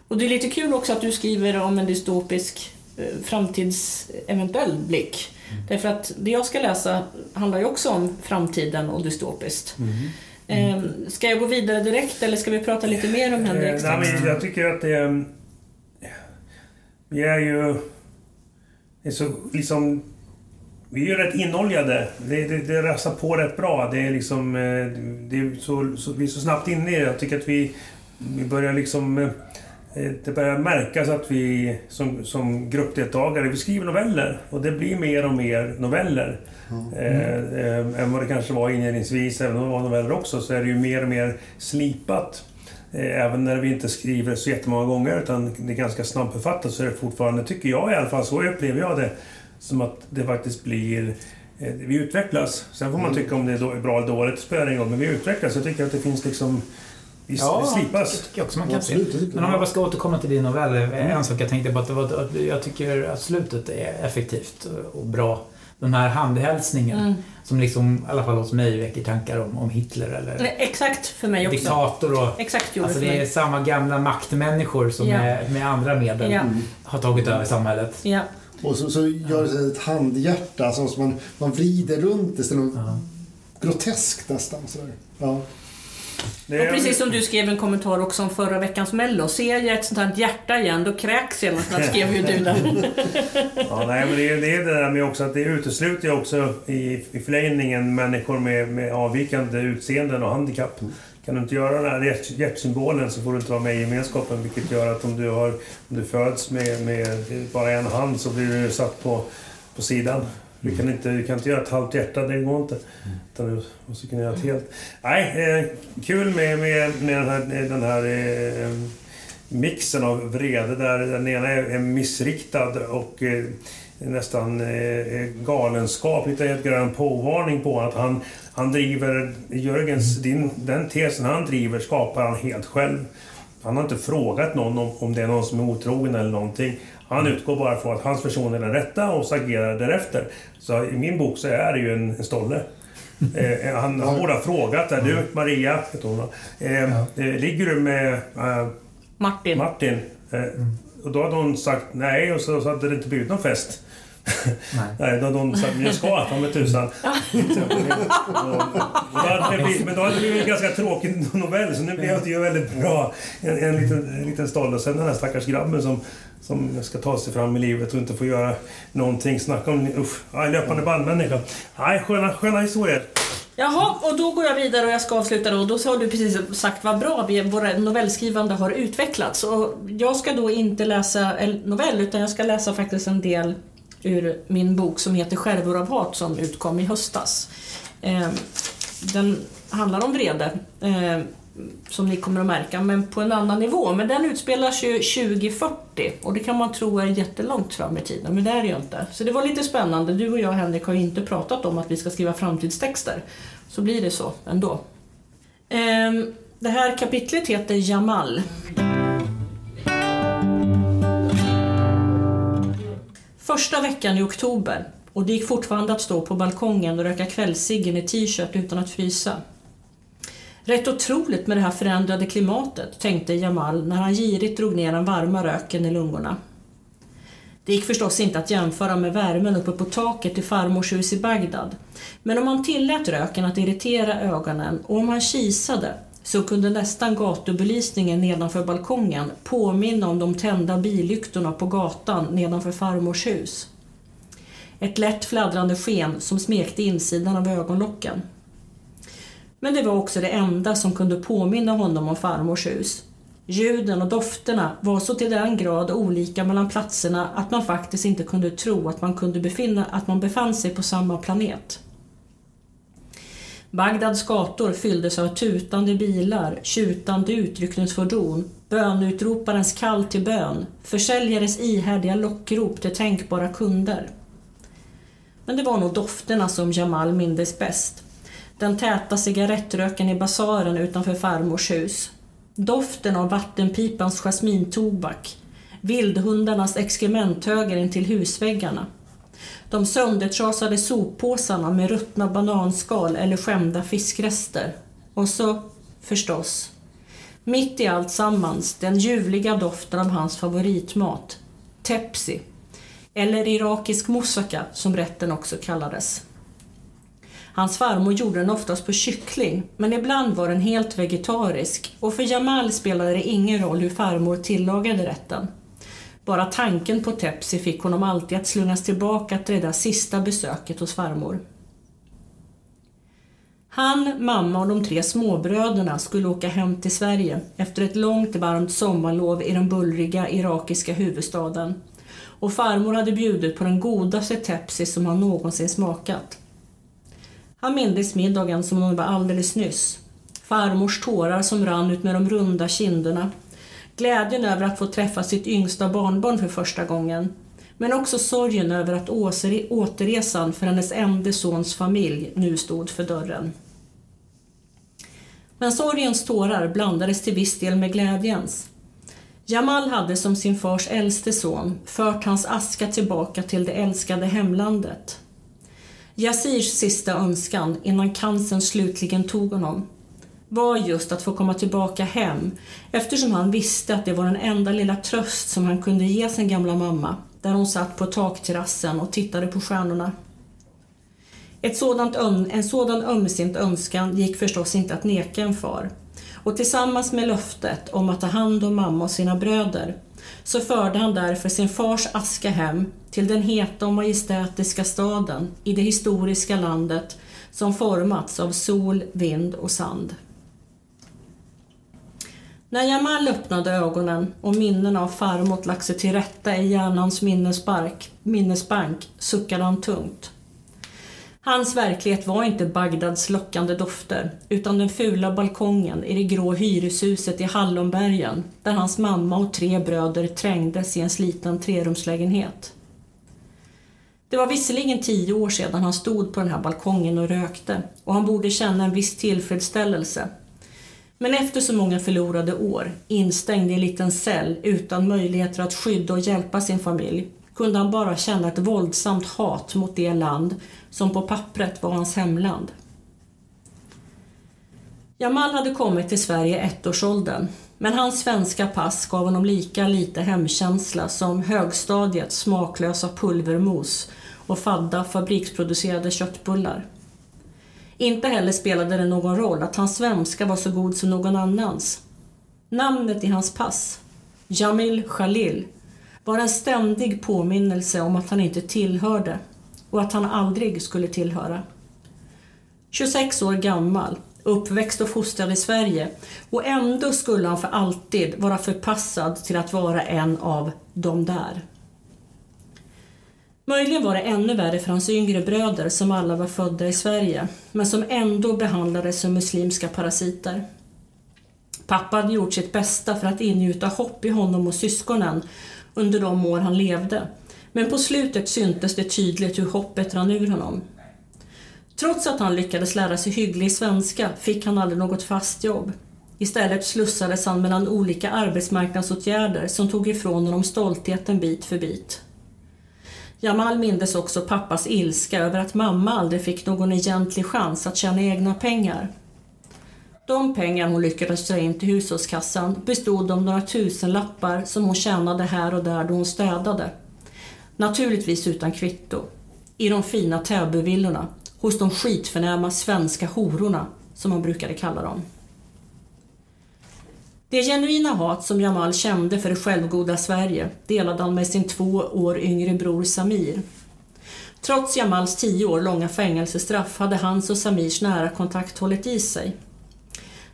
Och det är lite kul också att du skriver om en dystopisk eh, framtidseventuell blick. Mm. Därför att det jag ska läsa handlar ju också om framtiden och dystopiskt. Mm. Eh, Ska jag gå vidare direkt eller ska vi prata lite mer om Henriks Eh, nej, men jag tycker att det... Vi är ju... Det är så liksom... Vi är ju rätt inoljade. Det, det, det rasar på rätt bra. Det är liksom... eh, Det är så, så, vi är så snabbt inne i det. Jag tycker att vi, vi börjar liksom... eh, Det börjar märkas att vi som, som gruppdeltagare, vi skriver noveller. Och det blir mer och mer noveller. Eh, eh, än vad det kanske var inledningsvis, även om det var noveller också, så är det ju mer och mer slipat. Eh, Även när vi inte skriver så jättemånga gånger utan det är ganska snabbförfattat så är det fortfarande, tycker jag i alla fall, så upplever jag det, som att det faktiskt blir... eh, Vi utvecklas. Sen får man tycka om det är bra eller dåligt, det spelar ingen roll, men vi utvecklas. Jag tycker att det finns liksom... Vi, det slipas. tycker jag också man kan Absolut, se. Men om jag. bara ska återkomma till din novell. En sak jag tänkte på att, det var, att jag tycker att slutet är effektivt och bra. Den här handhälsningen Mm. som liksom, i alla fall hos mig, väcker tankar om, om Hitler eller Nej, Exakt för mig också. diktator och Exakt Alltså det är mig. samma gamla maktmänniskor som Ja. med, med andra medel Ja. har tagit över samhället. Ja. Och så, så gör det ett handhjärta som som man, man vrider runt. Så något Ja. groteskt nästan. Sådär. Ja. Det Och är- precis som du skrev en kommentar också om förra veckans mello. Ser jag ett sånt här hjärta igen, då kräks jag. Något skrev ju du där. [laughs] Ja, nej, men det är, det är det där med också att det utesluter ju också i, i förlängningen människor med, med avvikande utseenden och handikapp. Kan du inte göra den här hjärt, hjärtsymbolen så får du inte vara med i gemenskapen vilket gör att om du, har, om du föds med, med bara en hand så blir du satt på, på sidan. Du kan, inte, du kan inte göra ett halvt hjärta, det går inte. Utan du måste kunna göra ett helt. Nej, eh, kul med, med, med den här, den här eh, mixen av vrede där den ena är, missriktad och eh, nästan eh, galenskap. Lite Edgar Allan Poe-varning på att han, han driver... Jörgens, din, den tesen han driver skapar han helt själv. Han har inte frågat någon om, om det är någon som är otrogen eller någonting. Han utgår bara från att hans version är den rätta och så agerar därefter. Så i min bok så är det ju en, en stolle. Eh, han, han borde ha frågat. Är du, Maria, heter hon, eh, eh, ligger du med eh, Martin. Martin. Eh, och då hade hon sagt nej och så, så hade det inte blivit någon fest. Nej. [laughs] nej, då hade hon sagt jag ska ta med tusan. [laughs] Och då hade det blivit, men då hade det blivit en ganska tråkig novell så nu blev det ju väldigt bra. En, en, liten, en liten stoll och sen den här stackars grabben som, som ska ta sig fram i livet och inte få göra någonting. Snacka om usch, aj, löpande bandmänniska. Nej, sköna, sköna historier. Jaha, och då går jag vidare och jag ska avsluta då. Då har du precis sagt vad bra vi, våra novellskrivande har utvecklats. Och jag ska då inte läsa en novell utan jag ska läsa faktiskt en del ur min bok som heter Skärvor av hat som utkom i höstas. Eh, Den handlar om vrede, eh, som ni kommer att märka, men på en annan nivå. Men den utspelar ju 2040 och det kan man tro är jättelångt fram i tiden, men det är det ju inte. Så det var lite spännande. Du och jag, Henrik, har ju inte pratat om att vi ska skriva framtidstexter. Så blir det så ändå. Ehm, det här kapitlet heter Jamal. Första veckan i oktober och det gick fortfarande att stå på balkongen och röka kvällsciggen i t-shirt utan att frysa. Rätt otroligt med det här förändrade klimatet, tänkte Jamal när han girigt drog ner den varma röken i lungorna. Det gick förstås inte att jämföra med värmen uppe på taket i farmors hus i Bagdad. Men om man tillät röken att irritera ögonen och om han kisade så kunde nästan gatubelysningen nedanför balkongen påminna om de tända billyktorna på gatan nedanför farmors hus. Ett lätt fladdrande sken som smekte insidan av ögonlocken. Men det var också det enda som kunde påminna honom om farmors hus. Ljuden och dofterna var så till den grad olika mellan platserna att man faktiskt inte kunde tro att man kunde befinna att man befann sig på samma planet. Bagdads gator fylldes av tutande bilar, tjutande utryckningsfordon, bönutroparens kall till bön, försäljares ihärdiga lockrop till tänkbara kunder. Men det var nog dofterna som Jamal mindes bäst. Den täta cigarettröken i basaren utanför farmors hus. Doften av vattenpipans jasmintobak. Vildhundarnas exkrementhögar intill husväggarna. De söndertrasade soppåsarna med ruttna bananskal eller skämda fiskrester. Och så, förstås, Mitt i allt sammans den ljuvliga doften av hans favoritmat, tepsi, eller irakisk moussaka som rätten också kallades. Hans farmor gjorde den oftast på kyckling, men ibland var den helt vegetarisk och för Jamal spelade det ingen roll hur farmor tillagade rätten. Bara tanken på Tepsi fick honom alltid att slungas tillbaka till det där sista besöket hos farmor. Han, mamma och de tre småbröderna skulle åka hem till Sverige efter ett långt varmt sommarlov i den bullriga irakiska huvudstaden. Och farmor hade bjudit på den godaste Tepsi som han någonsin smakat. Han mindes middagen som om det var alldeles nyss. Farmors tårar som rann ut med de runda kinderna. Glädjen över att få träffa sitt yngsta barnbarn för första gången. Men också sorgen över att återresan för hennes enda sons familj nu stod för dörren. Men sorgens tårar blandades till viss del med glädjens. Jamal hade som sin fars äldste son fört hans aska tillbaka till det älskade hemlandet. Yazirs sista önskan innan cancern slutligen tog honom var just att få komma tillbaka hem eftersom han visste att det var den enda lilla tröst som han kunde ge sin gamla mamma där hon satt på takterrassen och tittade på stjärnorna. Ett sådant en sådan ömsint önskan gick förstås inte att neka en far och tillsammans med löftet om att ta hand om mamma och sina bröder så förde han därför sin fars aska hem till den heta och majestätiska staden i det historiska landet som formats av sol, vind och sand. När Jamal öppnade ögonen och minnen av farmor lagt sig till rätta i hjärnans minnesbank, minnesbank suckade han tungt. Hans verklighet var inte Bagdads lockande dofter, utan den fula balkongen i det grå hyreshuset i Hallonbergen, där hans mamma och tre bröder trängdes i en sliten trerumslägenhet. Det var visserligen tio år sedan han stod på den här balkongen och rökte, och han borde känna en viss tillfredsställelse. Men efter så många förlorade år, instängd i en liten cell utan möjligheter att skydda och hjälpa sin familj, kunde han bara känna ett våldsamt hat mot det land som på pappret var hans hemland. Jamal hade kommit till Sverige i ettårsåldern, men hans svenska pass gav honom lika lite hemkänsla som högstadiets smaklösa pulvermos och fadda fabriksproducerade köttbullar. Inte heller spelade det någon roll att hans svenska var så god som någon annans. Namnet i hans pass, Jamil Khalil, var en ständig påminnelse om att han inte tillhörde och att han aldrig skulle tillhöra. 26 år gammal, uppväxt och fostrad i Sverige och ändå skulle han för alltid vara förpassad till att vara en av de där. Möjligen var det ännu värre för hans yngre bröder som alla var födda i Sverige men som ändå behandlades som muslimska parasiter. Pappa hade gjort sitt bästa för att ingjuta hopp i honom och syskonen under de år han levde. Men på slutet syntes det tydligt hur hoppet rann ur honom. Trots att han lyckades lära sig hygglig svenska fick han aldrig något fast jobb. Istället slussades han mellan olika arbetsmarknadsåtgärder som tog ifrån honom stoltheten bit för bit. Jamal mindes också pappas ilska över att mamma aldrig fick någon egentlig chans att tjäna egna pengar. De pengar hon lyckades dra in till hushållskassan bestod av några tusenlappar som hon tjänade här och där då hon städade. Naturligtvis utan kvitto. I de fina Täbyvillorna, hos de skitförnäma svenska hororna, som man brukade kalla dem. Det genuina hat som Jamal kände för det självgoda Sverige delade han med sin två år yngre bror Samir. Trots Jamals tio år långa fängelsestraff hade hans och Samirs nära kontakt hållit i sig.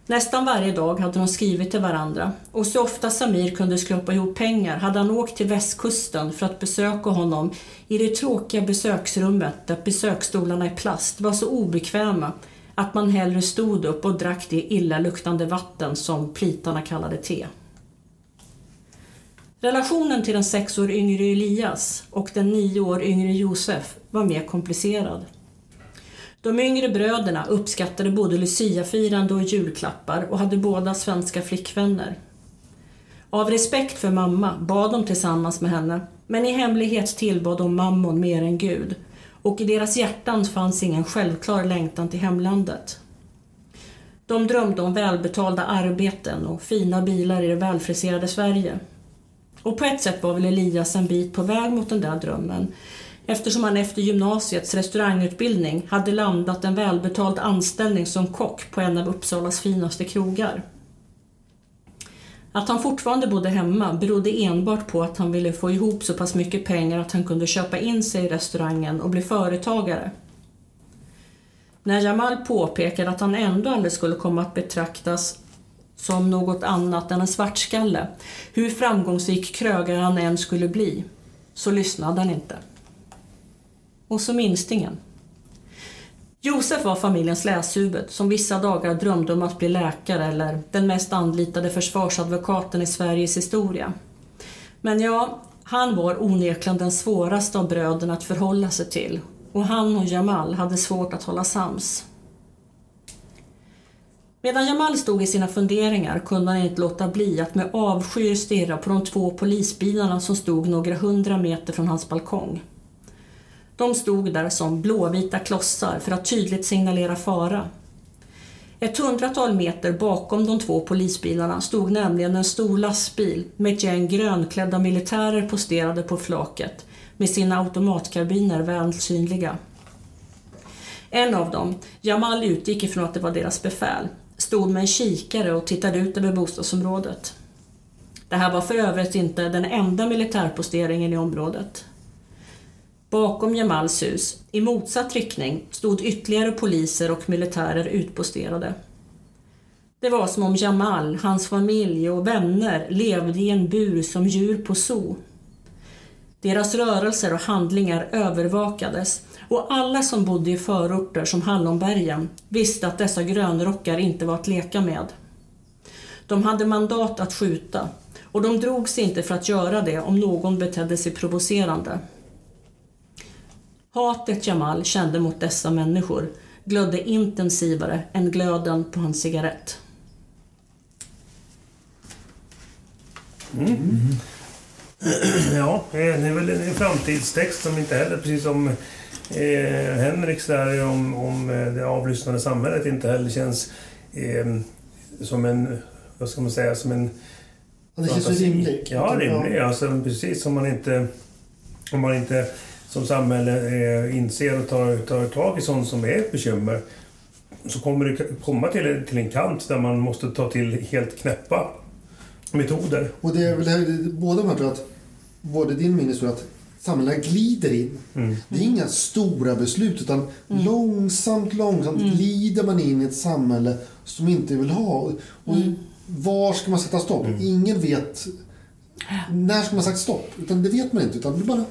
Nästan varje dag hade de skrivit till varandra och så ofta Samir kunde skrapa ihop pengar hade han åkt till västkusten för att besöka honom i det tråkiga besöksrummet där besöksstolarna i plast var så obekväma att man hellre stod upp och drack det illaluktande vatten som plitarna kallade te. Relationen till den sex år yngre Elias och den nio år yngre Josef var mer komplicerad. De yngre bröderna uppskattade både luciafirande och julklappar och hade båda svenska flickvänner. Av respekt för mamma bad de tillsammans med henne, men i hemlighet tillbad de mammon mer än Gud och i deras hjärtan fanns ingen självklar längtan till hemlandet. De drömde om välbetalda arbeten och fina bilar i det välfriserade Sverige. Och på ett sätt var väl Elias en bit på väg mot den där drömmen eftersom han efter gymnasiets restaurangutbildning hade landat en välbetald anställning som kock på en av Uppsalas finaste krogar. Att han fortfarande bodde hemma berodde enbart på att han ville få ihop så pass mycket pengar att han kunde köpa in sig i restaurangen och bli företagare. När Jamal påpekade att han ändå aldrig skulle komma att betraktas som något annat än en svartskalle, hur framgångsrik krögare han än skulle bli, så lyssnade han inte. Och så minstingen. Josef var familjens läshuvud som vissa dagar drömde om att bli läkare eller den mest anlitade försvarsadvokaten i Sveriges historia. Men ja, han var onekligen den svåraste av bröderna att förhålla sig till och han och Jamal hade svårt att hålla sams. Medan Jamal stod i sina funderingar kunde han inte låta bli att med avsky stirra på de två polisbilarna som stod några hundra meter från hans balkong. De stod där som blåvita klossar för att tydligt signalera fara. Ett hundratal meter bakom de två polisbilarna stod nämligen en stor lastbil med ett gäng grönklädda militärer posterade på flaket med sina automatkarbiner väl synliga. En av dem, Jamal utgick ifrån att det var deras befäl, stod med en kikare och tittade ut över bostadsområdet. Det här var för övrigt inte den enda militärposteringen i området. Bakom Jamals hus, i motsatt riktning, stod ytterligare poliser och militärer utposterade. Det var som om Jamal, hans familj och vänner levde i en bur som djur på zoo. Deras rörelser och handlingar övervakades och alla som bodde i förorter som Hallonbergen visste att dessa grönrockar inte var att leka med. De hade mandat att skjuta och de drog sig inte för att göra det om någon betedde sig provocerande. Hatet Jamal kände mot dessa människor glödde intensivare än glöden på hans cigarett. Mm. [clears throat] Ja, det är väl en framtidstext som inte heller, precis som eh, Henriks där om, om eh, det avlyssnande samhället, inte heller känns eh, som en, vad ska man säga, som en... Det känns så rimligt. Ja, rimlig. Alltså, precis som man inte... Om man inte som samhälle eh, inser och tar, tar tag i sånt som är ett bekymmer så kommer det komma till, till en kant där man måste ta till helt knäppa metoder. Och det är väl här, båda de här tror jag att, både din minne att samhället glider in. Mm. Det är inga stora beslut utan mm. långsamt, långsamt mm. glider man in i ett samhälle som inte vill ha. Och mm. Var ska man sätta stopp? Mm. Ingen vet när ska man sätta stopp. Utan det vet man inte. Utan det bara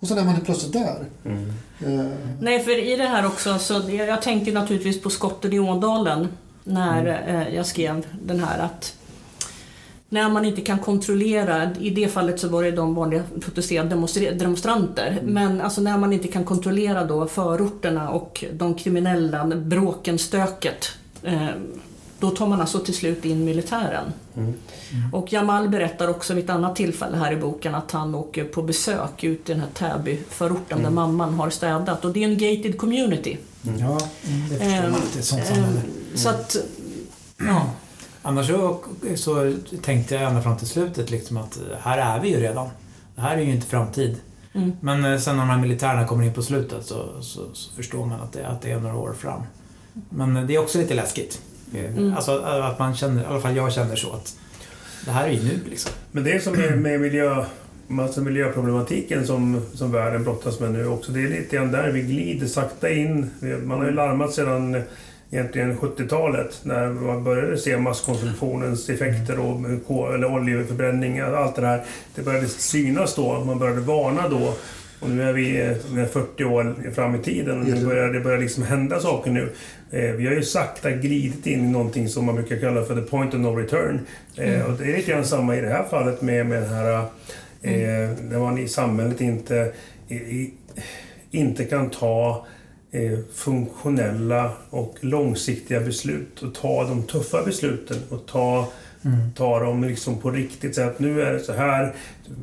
och sen är man plötsligt där. Mm. Uh. Nej, för i det här också, så jag tänkte naturligtvis på skotten i Ådalen när mm. jag skrev den här att när man inte kan kontrollera, i det fallet så var det de vanliga protesterande demonstranter, mm. men alltså när man inte kan kontrollera då förorterna och de kriminella, bråken, stöket, eh, då tar man alltså till slut in militären. Mm. Mm. Och Jamal berättar också vid ett annat tillfälle här i boken att han åker på besök ut i den här Täby-förorten mm. där mamman har städat. Och det är en gated community. Mm. Ja, det förstår man. Det är ett sånt samhälle. Så att, ja. Annars så, så tänkte jag ända fram till slutet liksom att här är vi ju redan. Det här är ju inte framtid. Mm. Men eh, sen när de här militärerna kommer in på slutet så, så, så, förstår man att det, att det är några år fram. Men det är också lite läskigt. Mm. Alltså att man känner, i alla fall jag känner så att det här är ju nu liksom. Men det som är med miljö, alltså miljöproblematiken som, som världen brottas med nu också, det är lite grann där vi glider sakta in. Man har ju larmat sedan egentligen 70-talet när man började se masskonsumtionens effekter och eller oljeförbränning, allt det här. Det började synas då, man började varna då. Och nu är vi 40 år fram i tiden och nu börjar det börjar liksom hända saker nu. Eh, vi har ju sakta glidit in i någonting som man brukar kalla för the point of no return. Eh, mm. Och det är lite grann samma i det här fallet med, med den här... Eh, mm. När man i samhället inte, i, inte kan ta eh, funktionella och långsiktiga beslut och ta de tuffa besluten och ta Mm. Ta dem liksom på riktigt. Säga att nu är det så här.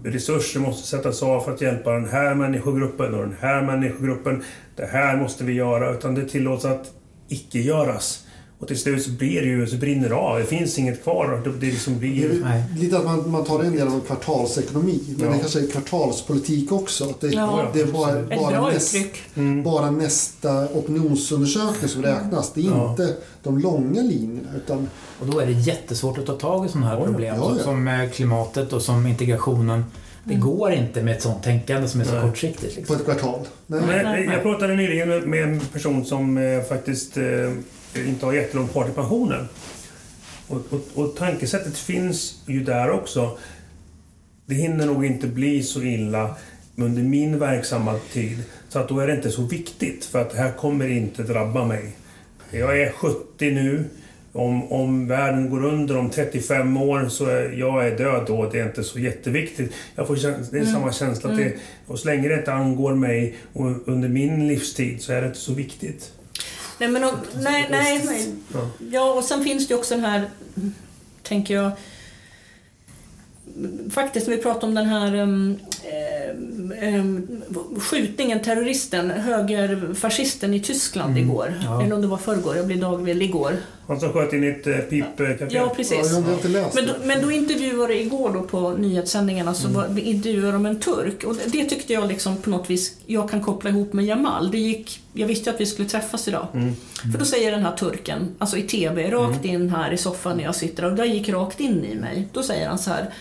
Resurser måste sättas av för att hjälpa den här människogruppen och den här människogruppen. Det här måste vi göra. Utan det tillåts att icke-göras. Och till slut så blir det ju, så brinner det av. Det finns inget kvar. Det, det liksom Det är blir... Nej. lite att man, man tar en del av kvartalsekonomi, men Ja. det kanske är kvartalspolitik också. Att det, Ja. det är bara, Ett bara, näst, uttryck. bara nästa opinionsundersökning som räknas. Det är Ja. inte de långa linjerna. Utan, Och då är det jättesvårt att ta tag i sådana här problem Ja, ja. som eh, klimatet och som integrationen. Det går inte med ett sånt tänkande som är så Nej. kortsiktigt. på Liksom. ett kvartal. Nej. Men, nej. jag pratade nyligen med- med en person som eh, faktiskt eh, inte har jättelångt kvar till pensionen. Och, och, och tankesättet finns ju där också. Det hinner nog inte bli så illa under min verksamma tid. Så att då är det inte så viktigt, för att det här kommer inte drabba mig. Jag är 70 nu. Om, om världen går under om 35 år så är jag är död då. Det är inte så jätteviktigt. Jag får det är samma känsla. Att det, och så länge det inte angår mig och under min livstid så är det inte så viktigt. Nej, men om, nej, nej. Ja. Och sen finns det ju också den här, tänker jag, faktiskt när vi pratar om den här um, um, skjutningen, terroristen, högerfascisten i Tyskland igår. Ja. Eller om det var förrgår, jag blir dagvill igår. Han som sköt in ett eh, pipcafé. Ja, Ja, precis. jag har inte läst Men då, det. men då intervjuade igår då på nyhetssändningarna så var, intervjuade de en turk och det tyckte jag liksom på något vis jag kan koppla ihop med Jamal. Det gick, jag visste ju att vi skulle träffas idag. För då säger den här turken, alltså i TV, rakt in här i soffan när jag sitter och det gick rakt in i mig. Då säger han så här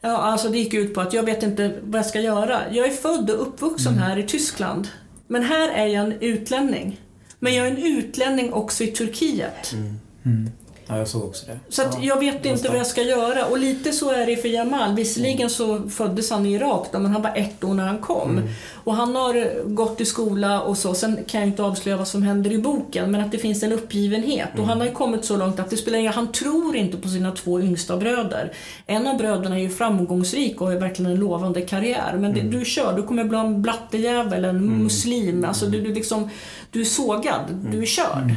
Ja, alltså det gick ut på att jag vet inte vad jag ska göra. Jag är född och uppvuxen här i Tyskland. Men här är jag en utlänning. Men jag är en utlänning också i Turkiet. Mm. Ja, jag såg också det. Så ja. jag vet inte vad jag ska göra. Och lite så är det för Jamal. Visserligen så föddes han i Irak då, men han var ett år när han kom. Och han har gått i skola och så. Sen kan jag inte avslöja vad som händer i boken, men att det finns en uppgivenhet. Och han har ju kommit så långt att det spelar ingen Han tror inte på sina två yngsta bröder. En av bröderna är ju framgångsrik och har verkligen en lovande karriär. Men det, du kör, du kommer bli en blattejävel, en muslim. Alltså du, du, liksom, du är sågad, du är körd.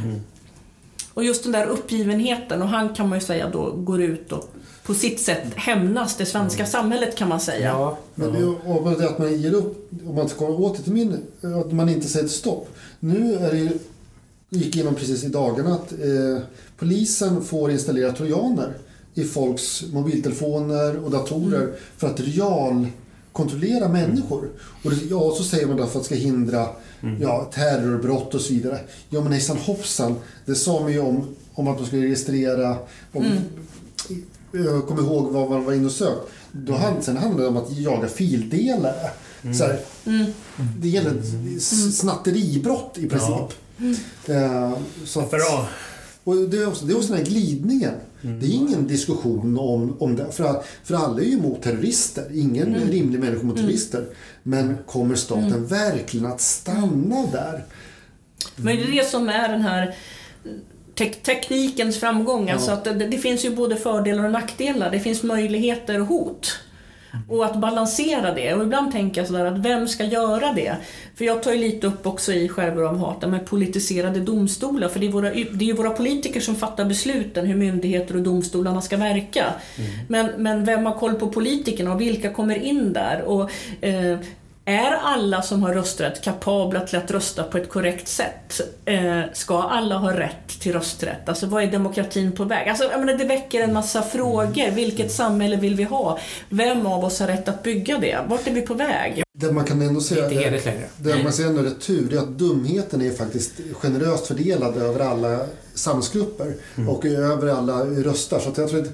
Och just den där uppgivenheten, och han kan man ju säga då går ut och på sitt sätt hämnas det svenska samhället kan man säga. Ja, Men det, det att man ger upp, om man ska åter till min, att man inte säger stopp. Nu är det gick igenom precis i dagarna att eh, polisen får installera trojaner i folks mobiltelefoner och datorer för att realkontrollera människor. Och det, ja, så säger man då för att det ska hindra ja, terrorbrott och så vidare. Ja men hejsan hoppsan, det sa man ju om, om att man skulle registrera om, jag kommer ihåg vad man var inne och sökt. Då hand, sen handlade det om att jaga fildelare. Så här, Det gäller snatteribrott i princip. Eh, så att, och det är också, det är också den här glidningen. Det är ingen diskussion om, om det. För, för alla är ju emot terrorister. Ingen rimlig människa mot terrorister. Men kommer staten verkligen att stanna där? Men det är det som är den här tek- teknikens framgång. Alltså att det, det finns ju både fördelar och nackdelar. Det finns möjligheter och hot. Och att balansera det. Och ibland tänker jag sådär att vem ska göra det? För jag tar ju lite upp också i Skärgård av hat, med politiserade domstolar. För det är, våra, det är ju våra politiker som fattar besluten hur myndigheter och domstolarna ska verka. Men, men vem har koll på politikerna och vilka kommer in där? Och, eh, är alla som har rösträtt kapabla till att rösta på ett korrekt sätt? Eh, ska alla ha rätt till rösträtt? Alltså vad är demokratin på väg? Alltså, jag menar, det väcker en massa frågor. Vilket samhälle vill vi ha? Vem av oss har rätt att bygga det? Vart är vi på väg? Det man kan ändå säga, inte heligt längre. det man ändå är tur, det är att dumheten är faktiskt generöst fördelad över alla samhällsgrupper och över alla röstar. Så att jag tror att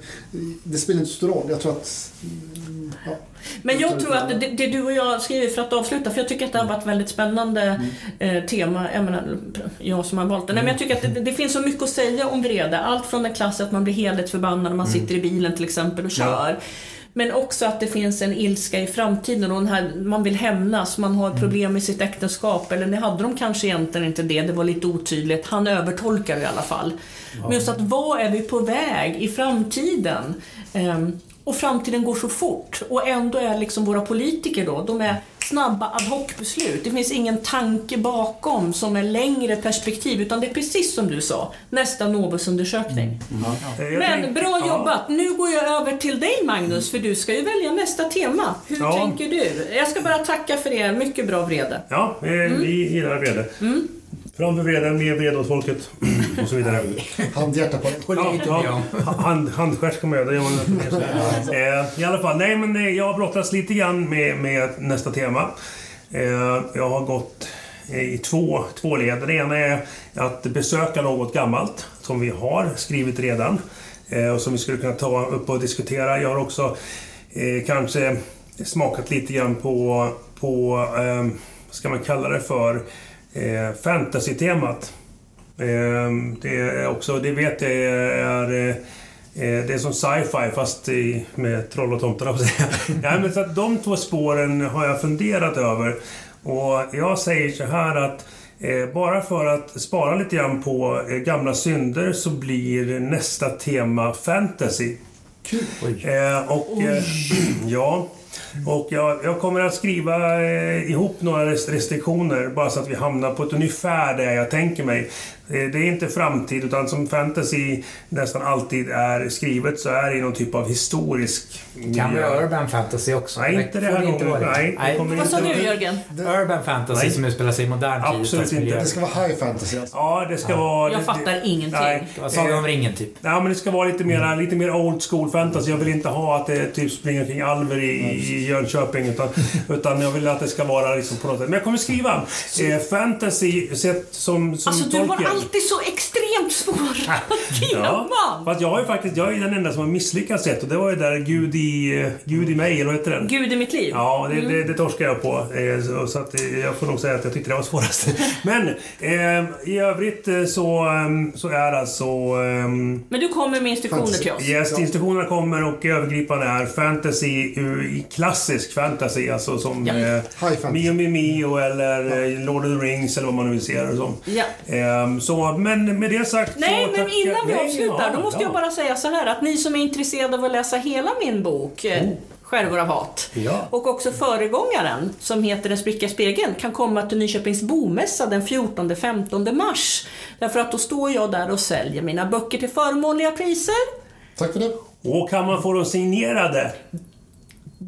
det spelar inte så stor roll. Jag tror att... mm, [laughs] Ja. Men jag tror att det, det du och jag skriver för att avsluta, för jag tycker att det har varit väldigt spännande eh, tema. Jag menar, jag som har valt det. Nej, men jag tycker att det, det finns så mycket att säga om vrede. Allt från den klass att man blir heligt förbannad när man sitter i bilen till exempel och kör. Men också att det finns en ilska i framtiden och den här, man vill hämnas, man har problem i sitt äktenskap. Eller det hade de kanske egentligen inte det, det var lite otydligt. Han övertolkar i alla fall. Men just att vad är vi på väg i framtiden? Ehm, och framtiden går så fort. Och ändå är liksom våra politiker då, de är snabba ad hoc-beslut. Det finns ingen tanke bakom som är längre perspektiv, utan det är precis som du sa, nästa Novusundersökning. Eh, jag Men bra ja. jobbat! Nu går jag över till dig Magnus, för du ska ju välja nästa tema. Hur Ja. tänker du? Jag ska bara tacka för det. Mycket bra vrede. Ja, eh, vi gillar vrede. Framför vreden, mer vrede åt folket. och så vidare. [laughs] Handhjärta på inte med om. Hand, handskärs ska man göra, det gör man [laughs] eh, I alla fall, nej men eh, jag har brottats lite grann med, med nästa tema. Eh, jag har gått i två, två led. Det ena är att besöka något gammalt som vi har skrivit redan eh, och som vi skulle kunna ta upp och diskutera. Jag har också kanske smakat lite grann på, på vad ska man kalla det för, eh, fantasy-temat. Eh, det är också, det vet jag är eh, det är som sci-fi fast i, med troll och tomtar, ja, men så att De två spåren har jag funderat över. Och jag säger så här att eh, bara för att spara lite grann på eh, gamla synder så blir nästa tema fantasy. Kul. Eh, och, eh, [clears throat] ja, och jag, jag kommer att skriva eh, ihop några restriktioner bara så att vi hamnar på ett ungefär där jag tänker mig. Eh, det är inte framtid utan som fantasy nästan alltid är skrivet så är det någon typ av historisk Kan vi urban fantasy också? Nej, inte det här inte gången. vara. Nej, det Nej. Vad sa du Jörgen? Urban fantasy Nej. som utspelar sig i modern tid. Absolut inte. Det ska vara high fantasy alltså. Ja, det ska vara... Jag det- fattar det- ingenting. Nej. Det var Sagan om ringen typ. Ja, men det ska vara lite mer, lite mer old school fantasy. Jag vill inte ha att det typ springer kring alver i, i Jönköping. Utan, utan jag vill att det ska vara liksom på något sätt. Men jag kommer skriva eh, fantasy sett som, som Alltså Tolkien. Alltid så extremt svåra teman. Fast jag är ju faktiskt jag är den enda som har misslyckats sett och det var ju där Gud i, Gud i mig, eller vad heter den? Gud i mitt liv. Ja, det, Mm. det, det torskar jag på. Eh, så, så att, eh, jag får nog säga att jag tyckte det var svårast. [laughs] Men eh, i övrigt eh, så, eh, så är alltså... Eh, Men du kommer med instruktioner till oss. Yes, instruktionerna kommer och övergripande är fantasy i klassisk fantasy. Alltså som Ja. eh, High fantasy. Mio Mio Mio eller Lord of the Rings eller vad man nu vill se det som. Ja. Ehm, så, men med det sagt Nej, så men innan vi avslutar, ja, då måste ja. jag bara säga så här att ni som är intresserade av att läsa hela min bok eh, Skärvor av hat Oh. Ja. och också föregångaren som heter En spricka i spegeln kan komma till Nyköpings bomässa den 14-15 mars. Därför att då står jag där och säljer mina böcker till förmånliga priser. Tack för det. Och kan man få dem signerade?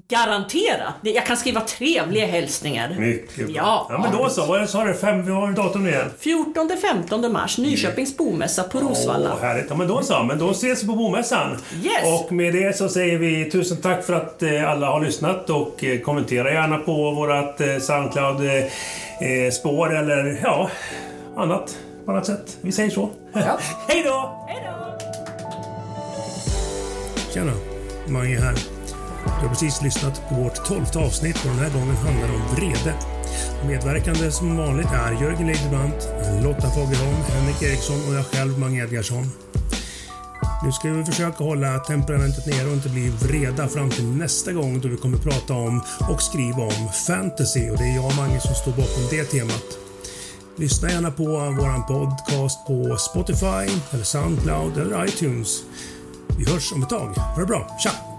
Garanterat! Jag kan skriva trevliga hälsningar. Mycket bra. Ja. ja men då så. Vad sa du? Fem, vad var datum igen? 14-15 mars, Nyköpings bomässa på Rosvalla. Åh, härligt. Ja, men då så. Men då ses vi på bomässan. Yes. Och med det så säger vi tusen tack för att eh, alla har lyssnat och eh, kommentera gärna på vårat eh, Soundcloud-spår eller ja, annat på annat sätt. Vi säger så. [laughs] Hej då! Hej då! Tjena, Mange här. Du har precis lyssnat på vårt tolfte avsnitt och den här gången handlar det om vrede. Medverkande som vanligt är Jörgen Leidebrant, Lotta Fagerholm, Henrik Eriksson och jag själv, Mange Edgarsson. Nu ska vi försöka hålla temperamentet nere och inte bli vreda fram till nästa gång då vi kommer prata om och skriva om fantasy och det är jag och Mange som står bakom det temat. Lyssna gärna på våran podcast på Spotify, eller Soundcloud eller iTunes. Vi hörs om ett tag. Ha det bra. Tja!